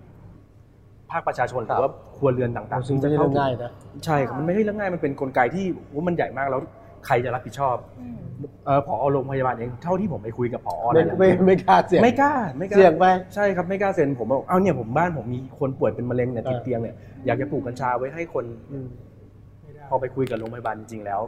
ภาคประชาชนหครัรืบอว่าครัวเรือนต่างๆซึ่งที่ไม่จะใช่เข้าเรื่องถึงง่ายนะใช่ครับมันไม่ใช่เรื่องง่ายมันเป็นกลไกที่ว่ามันใหญ่มากแล้ว ใครจะรับผิดชอบอืมเอ่อผอโรงพยาบาลเองเท่าที่ผมไปคุยกับผอไม่เนี่ยไม่ไม่กล้าเสี่ยงไม่กล้าไม่กล้าเสี่ยงไปใช่ครับไม่กล้าเซ็นผมบอกเอาเนี่ยผมบ้านผมมีคนป่วยเป็นมะเร็งเนี่ยติดเออเตียงเนี่ยอยากจะปลูกกัญชาไว้ให้คนอืมพอไปคุยกับโรงพยาบาลจริงๆแล้ว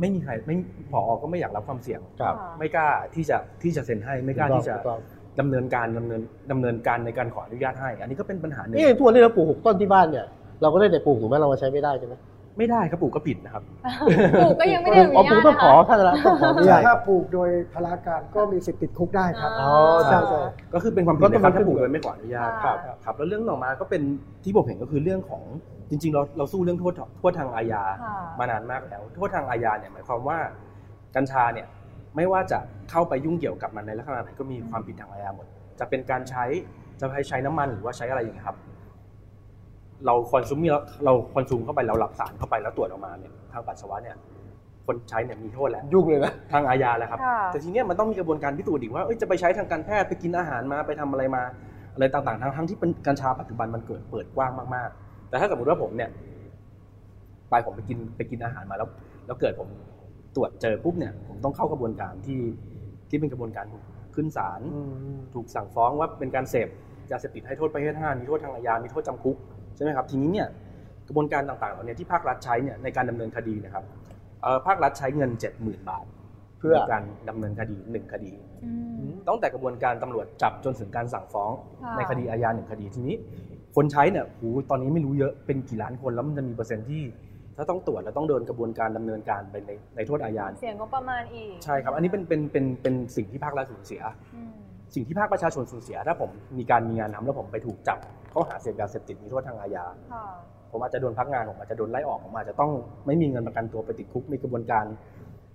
ไม่มีใครไม่ผอก็ไม่อยากรับความเสี่ยงครับไม่กล้าที่จะที่จะเซ็นให้ไม่กล้าที่จะถูกต้องดำเนินการดำเนินดำเนินการในการขออนุญาตให้ อันนี้ก็เป็นปัญหาหนึ่งนี่ทุกวันนี้เราปลูกหกต้นที่บ้านเนี่ยเราก็ได้แต่ปลูกถูกไหมเรามาใช้ไม่ได้ใช่ไหม ไม่ได้ครับปลูกก็ผิดนะครับปลูกก็ยังไม่ได้อนุอ๋อญาผมตต้องนะขอคะท่านละต้องขออนุญาตถ้าปลูกโดยพลาการก็มีสิทธิ์ติดคุกได้ครับอ๋อใช่ใช่ก็คือเป็นความผิดก็ต้องนะครับมาขึ้ถ้านปลูกอยู่โดยไม่ขออนุญาตค่ะครับแล้วเรื่องต่อมาก็เป็นที่ผมเห็นก็คือเรื่องของจริง ๆ เราเราสู้เรื่องโทษโทษทางอาญาค่ะมานานมากแล้วโทษทางอาญาเนี่ยหมายความว่ากัญชาเนี่ยไม่ว่าจะเข้าไปยุ่งเกี่ยวกับมันในลักษณะไหนก็มีความผิดทางอาญาหมด จะเป็นการใช้จะใช้ใช้น้ำมันหรือว่าใช้อะไรอย่างเงี้ยครับ เราคอนซูมมีเราคอนซูมเข้าไปเราหลับสารเข้าไปแล้วตรวจออกมาเนี่ยทางปัสสาวะเนี่ยคนใช้เนี่ยมีโทษแล้วยุ่งเลยนะทางอาญาแล้วครับค่ะแต่ทีเนี้ยมันต้องมีกระบวนการพิสูจน์อีกว่าเอ้ยจะไปใช้ทางการแพทย์ไปกินอาหารมาไปทำอะไรมาอะไรต่างๆทั้งทั้งที่เป็นกัญชาปัจจุบันมันเกิดเปิดกว้างมากๆ แต่ถ้าสมมติว่าผมเนี่ยไปผมไปกินไปกินอาหารมาแล้ว แล้วเกิดผมตรวจเจอปุ๊บเนี่ย ผมต้องเข้ากระบวนการที่ที่เป็นกระบวนการขึ้นศาลถูกสั่งฟ้องว่าเป็นการเสพยาเสพติดให้โทษประเภทห้ามีโทษทางอาญา มีโทษจำคุก ใช่ไหมครับทีนี้เนี่ยกระบวนการต่างๆเหล่านี้ที่ภาครัฐใช้เนี่ยในการดำเนินคดีนะครับเอ่อภาครัฐใช้เงินเจ็ดหมื่นบาท เพื่อในการดำเนินคดีหนึ่งคดีอืมตั้งแต่กระบวนการตำรวจจับจนถึงการสั่งฟ้องค่ะในคดีอาญาหนึ่งคดีทีนี้ คนใช้เนี่ยโหตอนนี้ไม่รู้เยอะเป็นกี่ล้านคนแล้วมันจะมีเปอร์เซ็นต์ที่ถ้าต้องตรวจแล้วต้องเดินกระบวนการดำเนินการไปในในโทษอาญาเสียงก็ประมาณอีก ใช่ครับ อันนี้เป็นเป็นเป็นเป็นสิ่งที่ภาครัฐสูญเสียอืม สิ่งที่ภาคประชาชนสูญเสีย ถ้าผมมีการมีงานทำแล้วผมไปถูกจับข้อหาเสพยาเสพติดมีโทษทางอาญาค่ะผมอาจจะโดนพักงานผมอาจจะโดนไล่ออกผมอาจจะต้องไม่มีเงินประกันตัวไปติดคุกมีกระบวนการ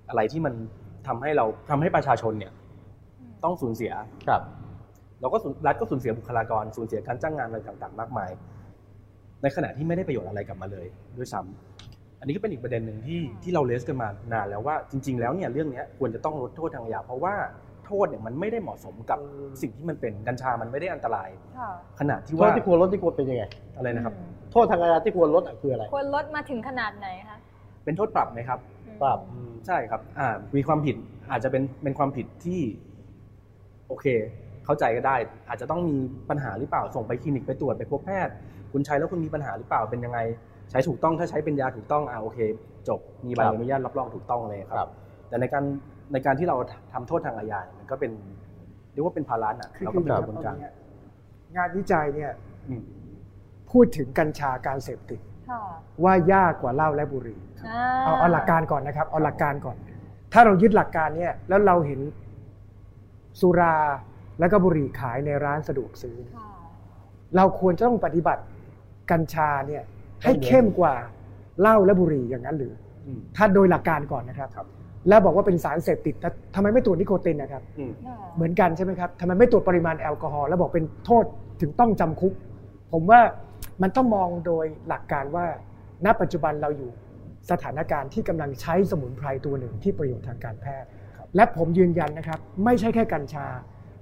อะไรที่มันทำให้เราทำให้ประชาชนเนี่ย ต้องสูญเสียครับเราก็สูญรัฐก็สูญเสียบุคลากรสูญเสียการจ้างงานอะไรต่าง ๆ มากมาย ในขณะที่ไม่ได้ประโยชน์อะไรกลับมาเลยด้วยซ้ำอันนี้ก็เป็นอีกประเด็นหนึ่งที่ที่เราเลสกันมานานแล้วว่าจริง ๆ แล้วเนี่ยเรื่องเนี้ยควรจะต้องลดโทษทางอาญาเพราะว่า โทษเนี่ยมันไม่ได้เหมาะสมกับสิ่งที่มันเป็นกัญชามันไม่ได้อันตรายค่ะขนาดที่โทษว่าที่ควรลดที่ควรเป็นยังไงอะไรนะครับอืมโทษทางอาญาที่ควรลดอะคืออะไร ควรลดมาถึงขนาดไหนคะเป็นโทษปรับไหมครับอืมปรับใช่ครับอ่ามีความผิดอาจจะเป็นเป็นความผิดที่โอเค เข้าใจก็ได้ อาจจะต้องมีปัญหาหรือเปล่าส่งไปคลินิกไปตรวจไปพบแพทย์ คุณใช้แล้วคุณมีปัญหาหรือเปล่าเป็นยังไง ใช้ถูกต้องถ้าใช้เป็นยาถูกต้องอ่าโอเค จบมีใบครับอนุญาตรับรองถูกต้องเลยคครัรับบแต่ในการ ในการที่เราทำโทษทางอาญาเนี่ยมันก็เป็นเรียกว่าเป็นภาระอะคือเราคืก็อเป็นอกระบวนการย่างเงี้ยงานวิจัยเนี่ยอืมพูดถึงกัญชาการเสพติดค่ะว่ายากกว่าเหล้าและบุหรี่อ่าเอาเอาหลักการก่อนนะครับเอาหลักการก่อน ถ้าเรายึดหลักการเนี่ยแล้วเราเห็นสุราแล้วก็บุหรี่ขายในร้านสะดวกซื้อค่ะเราควรจะต้องปฏิบัติกัญชาเนี่ยให้เข้มกว่าเหล้าและบุหรี่อย่างนั้นหรืออืมถ้าโดยหลักการก่อนนะครับครับ แล้วบอกว่าเป็นสารเสพติดแต่ทำไมไม่ตรวจนิโคตินนะครับอืมค่ะเหมือนกันใช่ไหมครับทำไมไม่ตรวจปริมาณแอลกอฮอล์แล้วบอกเป็นโทษถึงต้องจำคุก ผมว่ามันต้องมองโดยหลักการว่า ณ ปัจจุบันเราอยู่สถานการณ์ที่กำลังใช้สมุนไพรตัวหนึ่งที่ประโยชน์ทางการแพทย์ และผมยืนยันนะครับ ไม่ใช่แค่กัญชา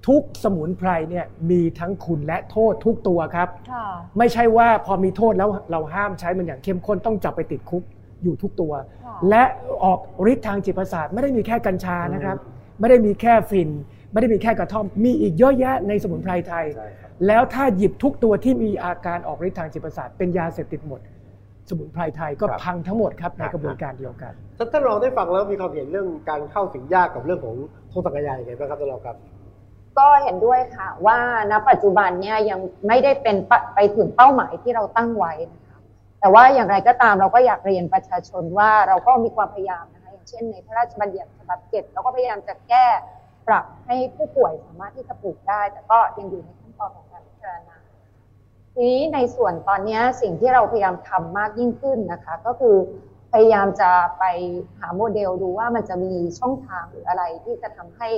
ทุกสมุนไพรเนี่ยมีทั้งคุณและโทษทุกตัวครับค่ะไม่ใช่ว่าพอมีโทษแล้วเราห้ามใช้มันอย่างเข้มข้นต้องจับไปติดคุก อยู่ทุกตัวค่ะและออกฤทธิ์ทางจิตประสาทไม่ได้มีแค่กัญชานะครับ ไม่ได้มีแค่ฟิน ไม่ได้มีแค่กระท่อม มีอีกเยอะแยะในสมุนไพรไทยใช่ครับแล้วถ้าหยิบทุกตัวที่มีอาการออกฤทธิ์ทางจิตประสาทเป็นยาเสพติดหมด สมุนไพรไทยก็ครับพังทั้งหมดครับในครับกระบวนการเดียวกันท่านท่านรองได้ฟังแล้วมีความเห็นเรื่องการเข้าถึงยากกับเรื่องของโทษทางอาญาอย่างไรบ้างครับท่านรองครับก็เห็นด้วยค่ะว่าณปัจจุบันเนี่ยยังไม่ได้เป็นปะไปถึงเป้าหมายที่เราตั้งไว้นะคะ แต่ว่าอย่างไรก็ตามเราก็อยากเรียนประชาชนว่าเราก็มีความพยายามนะคะอย่างเช่นในพระราชบัญญัติฉบับเจ็ดเราก็พยายามจะแก้ปรับให้ผู้ป่วยสามารถที่จะปลูกได้ แต่ก็ยังอยู่ในขั้นตอนของการพิจารณาทีนี้ในส่วนตอนนี้สิ่งที่เราพยายามทำมากยิ่งขึ้นนะคะ ก็คือพยายามจะไปหาโมเดลดูว่ามันจะมีช่องทางหรืออะไรที่จะทำให้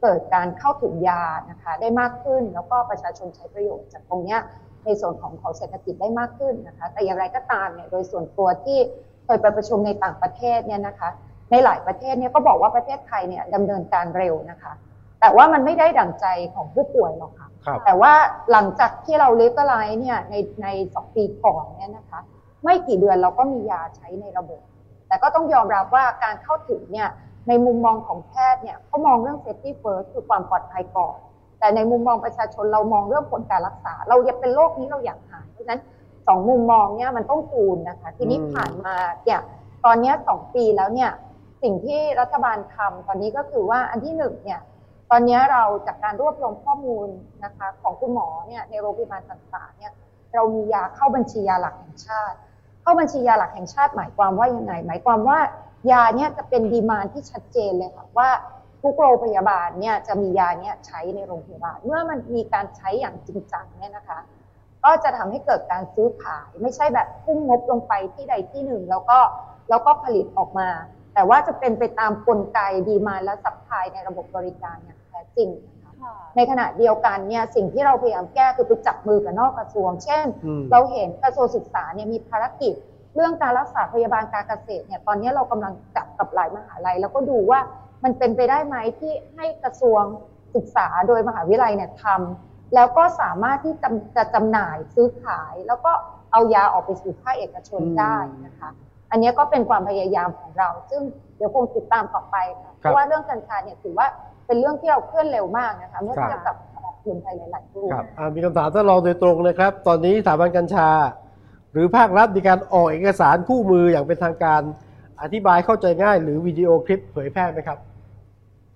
เกิดการเข้าถึงยานะคะได้มากขึ้นแล้วก็ประชาชนใช้ประโยชน์จากตรงนี้ ในส่วนของของเศรษฐกิจได้มากขึ้นนะคะ แต่อย่างไรก็ตามเนี่ยโดยส่วนตัวที่เคยไปประชุมในต่างประเทศเนี่ยนะคะ ในหลายประเทศเนี่ยก็บอกว่าประเทศไทยเนี่ยดำเนินการเร็วนะคะ แต่ว่ามันไม่ได้ดั่งใจของผู้ป่วยหรอกค่ะครับแต่ว่าหลังจากที่เราเลกไลน์เนี่ยในในสองปีก่อนเนี่ยนะคะ ไม่กี่เดือนเราก็มียาใช้ในระบบ แต่ก็ต้องยอมรับว่าการเข้าถึงเนี่ยในมุมมองของแพทย์เนี่ยเขามองเรื่อง safety first คือความปลอดภัยก่อน แต่ในมุมมองประชาชนเรามองเรื่องผลการรักษา เราอยากเป็นโรคนี้เราอยากหายเพราะฉะนั้นสองมุมมองเนี่ยมันต้องจูนนะคะ ทีนี้ผ่านมาเนี่ยตอนนี้สองปีแล้วเนี่ยสิ่งที่รัฐบาลทำตอนนี้ก็คือว่าอันที่หนึ่งเนี่ยตอนนี้เราจากการรวบรวมข้อมูลนะคะของคุณหมอเนี่ยในโรงพยาบาลต่างๆเนี่ยเรามียาเข้าบัญชียาหลักแห่งชาติ เข้าบัญชียาหลักแห่งชาติหมายความว่ายังไง หมายความว่ายาเนี่ยจะเป็นดีมานที่ชัดเจนเลยค่ะว่า ทุกโรงพยาบาลเนี่ยจะมียาเนี่ยใช้ในโรงพยาบาล เมื่อมันมีการใช้อย่างจริงจังเนี่ยนะคะ ก็จะทำให้เกิดการซื้อขาย ไม่ใช่แบบพุ่งงบลงไปที่ใดที่หนึ่ง แล้วก็แล้วก็ผลิตออกมา แต่ว่าจะเป็นไปตามกลไก demand และ supply ในระบบบริการอย่างแท้จริงนะคะค่ะในขณะเดียวกันเนี่ยสิ่งที่เราพยายามแก้คือไปจับมือกับนอกกระทรวง เช่นอืมเราเห็นกระทรวงศึกษาเนี่ยมีภารกิจ เรื่องการรักษาพยาบาลการเกษตรเนี่ยตอนนี้เรากำลังจับกับหลายมหาลัย แล้วก็ดูว่า มันเป็นไปได้ไหมที่ให้กระทรวงศึกษาโดยมหาวิทยาลัยเนี่ยทำแล้วก็สามารถที่จะจะจำหน่ายซื้อขาย แล้วก็เอายาออกไปสู่ภาคเอกชนอืมได้นะคะ อันนี้ก็เป็นความพยายามของเรา ซึ่งเดี๋ยวคงติดตามต่อไปค่ะเพราะว่าเรื่องกัญชาเนี่ยถือว่าเป็นเรื่องที่เราเคลื่อนเร็วมากนะคะเมื่อเทียบกับกลุ่มไทยหลายๆกลุ่มครับอ่ามีคำถามท่านรองโดยตรงนะครับ ตอนนี้สถาบันกัญชา หรือภาครัฐมีการออกเอกสารคู่มืออย่างเป็นทางการอธิบายเข้าใจง่าย หรือวิดีโอคลิปเผยแพร่ไหมครับ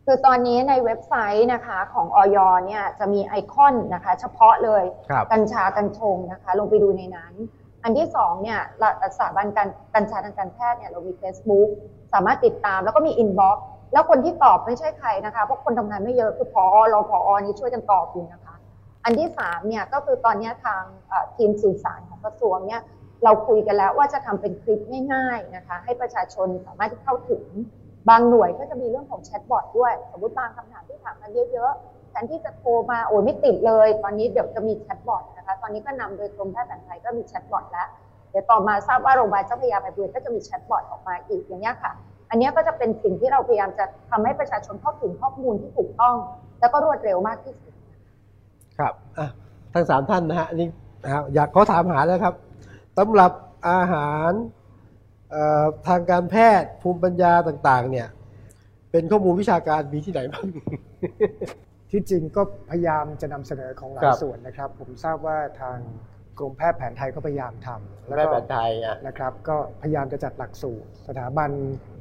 คือตอนนี้ในเว็บไซต์นะคะของอย. เนี่ยจะมีไอคอนนะคะ เฉพาะเลยครับกัญชากัญชงนะคะ ลงไปดูในนั้น อันที่สองเนี่ยเราสถาบันการกัญชาทางการแพทย์เนี่ยเรามี Facebook สามารถติดตามแล้วก็มี inbox แล้วคนที่ตอบไม่ใช่ใครนะคะ เพราะคนทำงานไม่เยอะคือพอรอพอนี่ช่วยกันตอบอยู่นะคะ อันที่สามเนี่ยก็คือตอนเนี้ยทางเอ่อทีมสื่อสารของกระทรวงเนี่ยเราคุยกันแล้วว่าจะทำเป็นคลิปง่ายๆนะคะ ให้ประชาชนสามารถที่เข้าถึง บางหน่วยก็จะมีเรื่องของ chatbot ด้วย สมมติบางคำถามที่ถามกันเยอะๆแทนที่จะโทรมาโอ้ยไม่ติดเลย ตอนนี้เดี๋ยวจะมี chatbot นะคะ ตอนนี้ก็นำโดยกรมแพทย์แผนไทยก็มี chatbot แล้ว เดี๋ยวต่อมาทราบว่าโรงพยาบาลเจ้าพระยาอภัยภูเบศรก็จะมี chatbot ออกมาอีกอย่างนี้ค่ะ อันนี้ก็จะเป็นสิ่งที่เราพยายามจะทำให้ประชาชนเข้าถึงข้อมูลที่ถูกต้อง แล้วก็รวดเร็วมากที่สุด ครับทั้งสามท่านนะฮะนี่อยากขอถามหาแล้วครับสำหรับอาหาร ทางการแพทย์ภูมิปัญญาต่าง ๆ เนี่ย เป็นข้อมูลวิชาการมีที่ไหนบ้าง ที่จริงก็พยายามจะนำเสนอของหลาครัยบส่วนนะครับ ผมทราบว่าทางกรมแพทย์แผนไทยก็พยายามทำแพทย์แผนไทยอะนะครับ ก็พยายามจะจัดหลักสูตร สถาบัน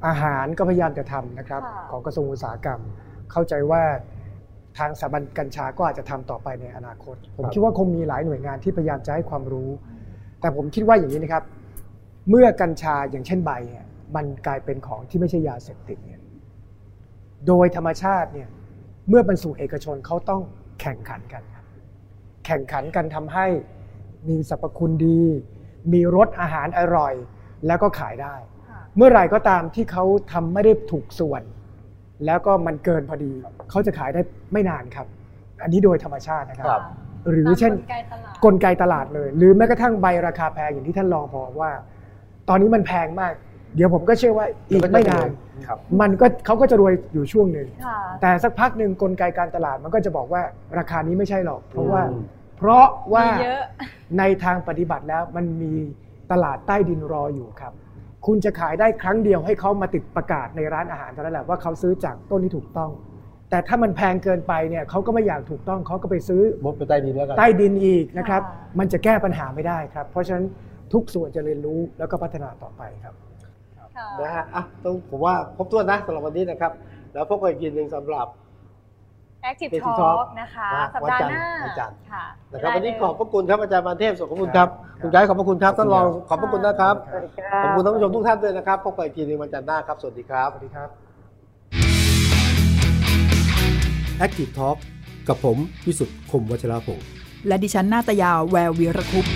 อาหารก็พยายามจะทำนะครับค่ะของกระทรวงอุตสาหกรรม เข้าใจว่าทางสถาบันกัญชาก็อาจจะทำต่อไปในอนาคต ผมครับคิดว่าคงมีหลายหน่วยงานที่พยายามจะให้ความรู้ แต่ผมคิดว่าอย่างนี้นะครับ เมื่อกัญชาอย่างเช่นใบเนี่ยมันกลายเป็นของที่ไม่ใช่ยาเสพติดเนี่ยโดยธรรมชาติเนี่ยเมื่อบรรสู่เอกชนเขาต้องแข่งขันกันครับแข่งขันกันทำให้มีสรรพคุณดี มีรสอาหารอร่อย แล้วก็ขายได้ค่ะเมื่อไหร่ก็ตามที่เขาทำไม่ได้ถูกส่วน แล้วก็มันเกินพอดี เขาจะขายได้ไม่นานครับ อันนี้โดยธรรมชาตินะครับครับหรือเช่นตามกลไกตลาดกลไกตลาดเลย หรือแม้กระทั่งใบราคาแพงอย่างที่ท่านรองบอกว่า ตอนนี้มันแพงมาก เดี๋ยวผมก็เชื่อว่าอีกไม่นานครับมันก็เขาก็จะรวยอยู่ช่วงหนึ่งค่ะแต่สักพักหนึ่งกลไกการตลาดมันก็จะบอกว่าราคานี้ไม่ใช่หรอก เพราะว่าอืมเพราะว่ามีเยอะในทางปฏิบัติแล้วมันมีตลาดใต้ดินรออยู่ครับ คุณจะขายได้ครั้งเดียวให้เขามาติดประกาศในร้านอาหารเท่านั้นแหละว่าเขาซื้อจากต้นที่ถูกต้อง แต่ถ้ามันแพงเกินไปเนี่ยเขาก็ไม่อยากถูกต้องเขาก็ไปซื้อมุดไปใต้ดินแล้วกันใต้ดินอีกนะครับค่ะมันจะแก้ปัญหาไม่ได้ครับ เพราะฉะนั้น ทุกส่วนจะเรียนรู้แล้วก็พัฒนาต่อไปครับค่ะนะฮะอะต้องผมว่าครบถ้วนนะสำหรับวันนี้นะครับ แล้วพบกันอีกทีหนึ่งสำหรับ Active Active Talk Talk นะคะนะสัปดาห์หน้าวันจันทร์ค่ะนะครับได้วันนี้เลยขอบพระคุณครับอาจารย์มานเทพสุขขอบคุณครับคุณไกด์ขอบพระคุณครับท่านรองขอบพระคุณนะครับสวัสดีครับขอบคุณท่านผู้ชมทุกท่านด้วยนะครับพบกันอีกทีหนึ่งวันจันทร์หน้าครับ สวัสดีครับสวัสดีครับ Active Talk กับผมวิสุทธ์คมวัชรพงศ์และดิฉันนาตยาแวววีรคุปต์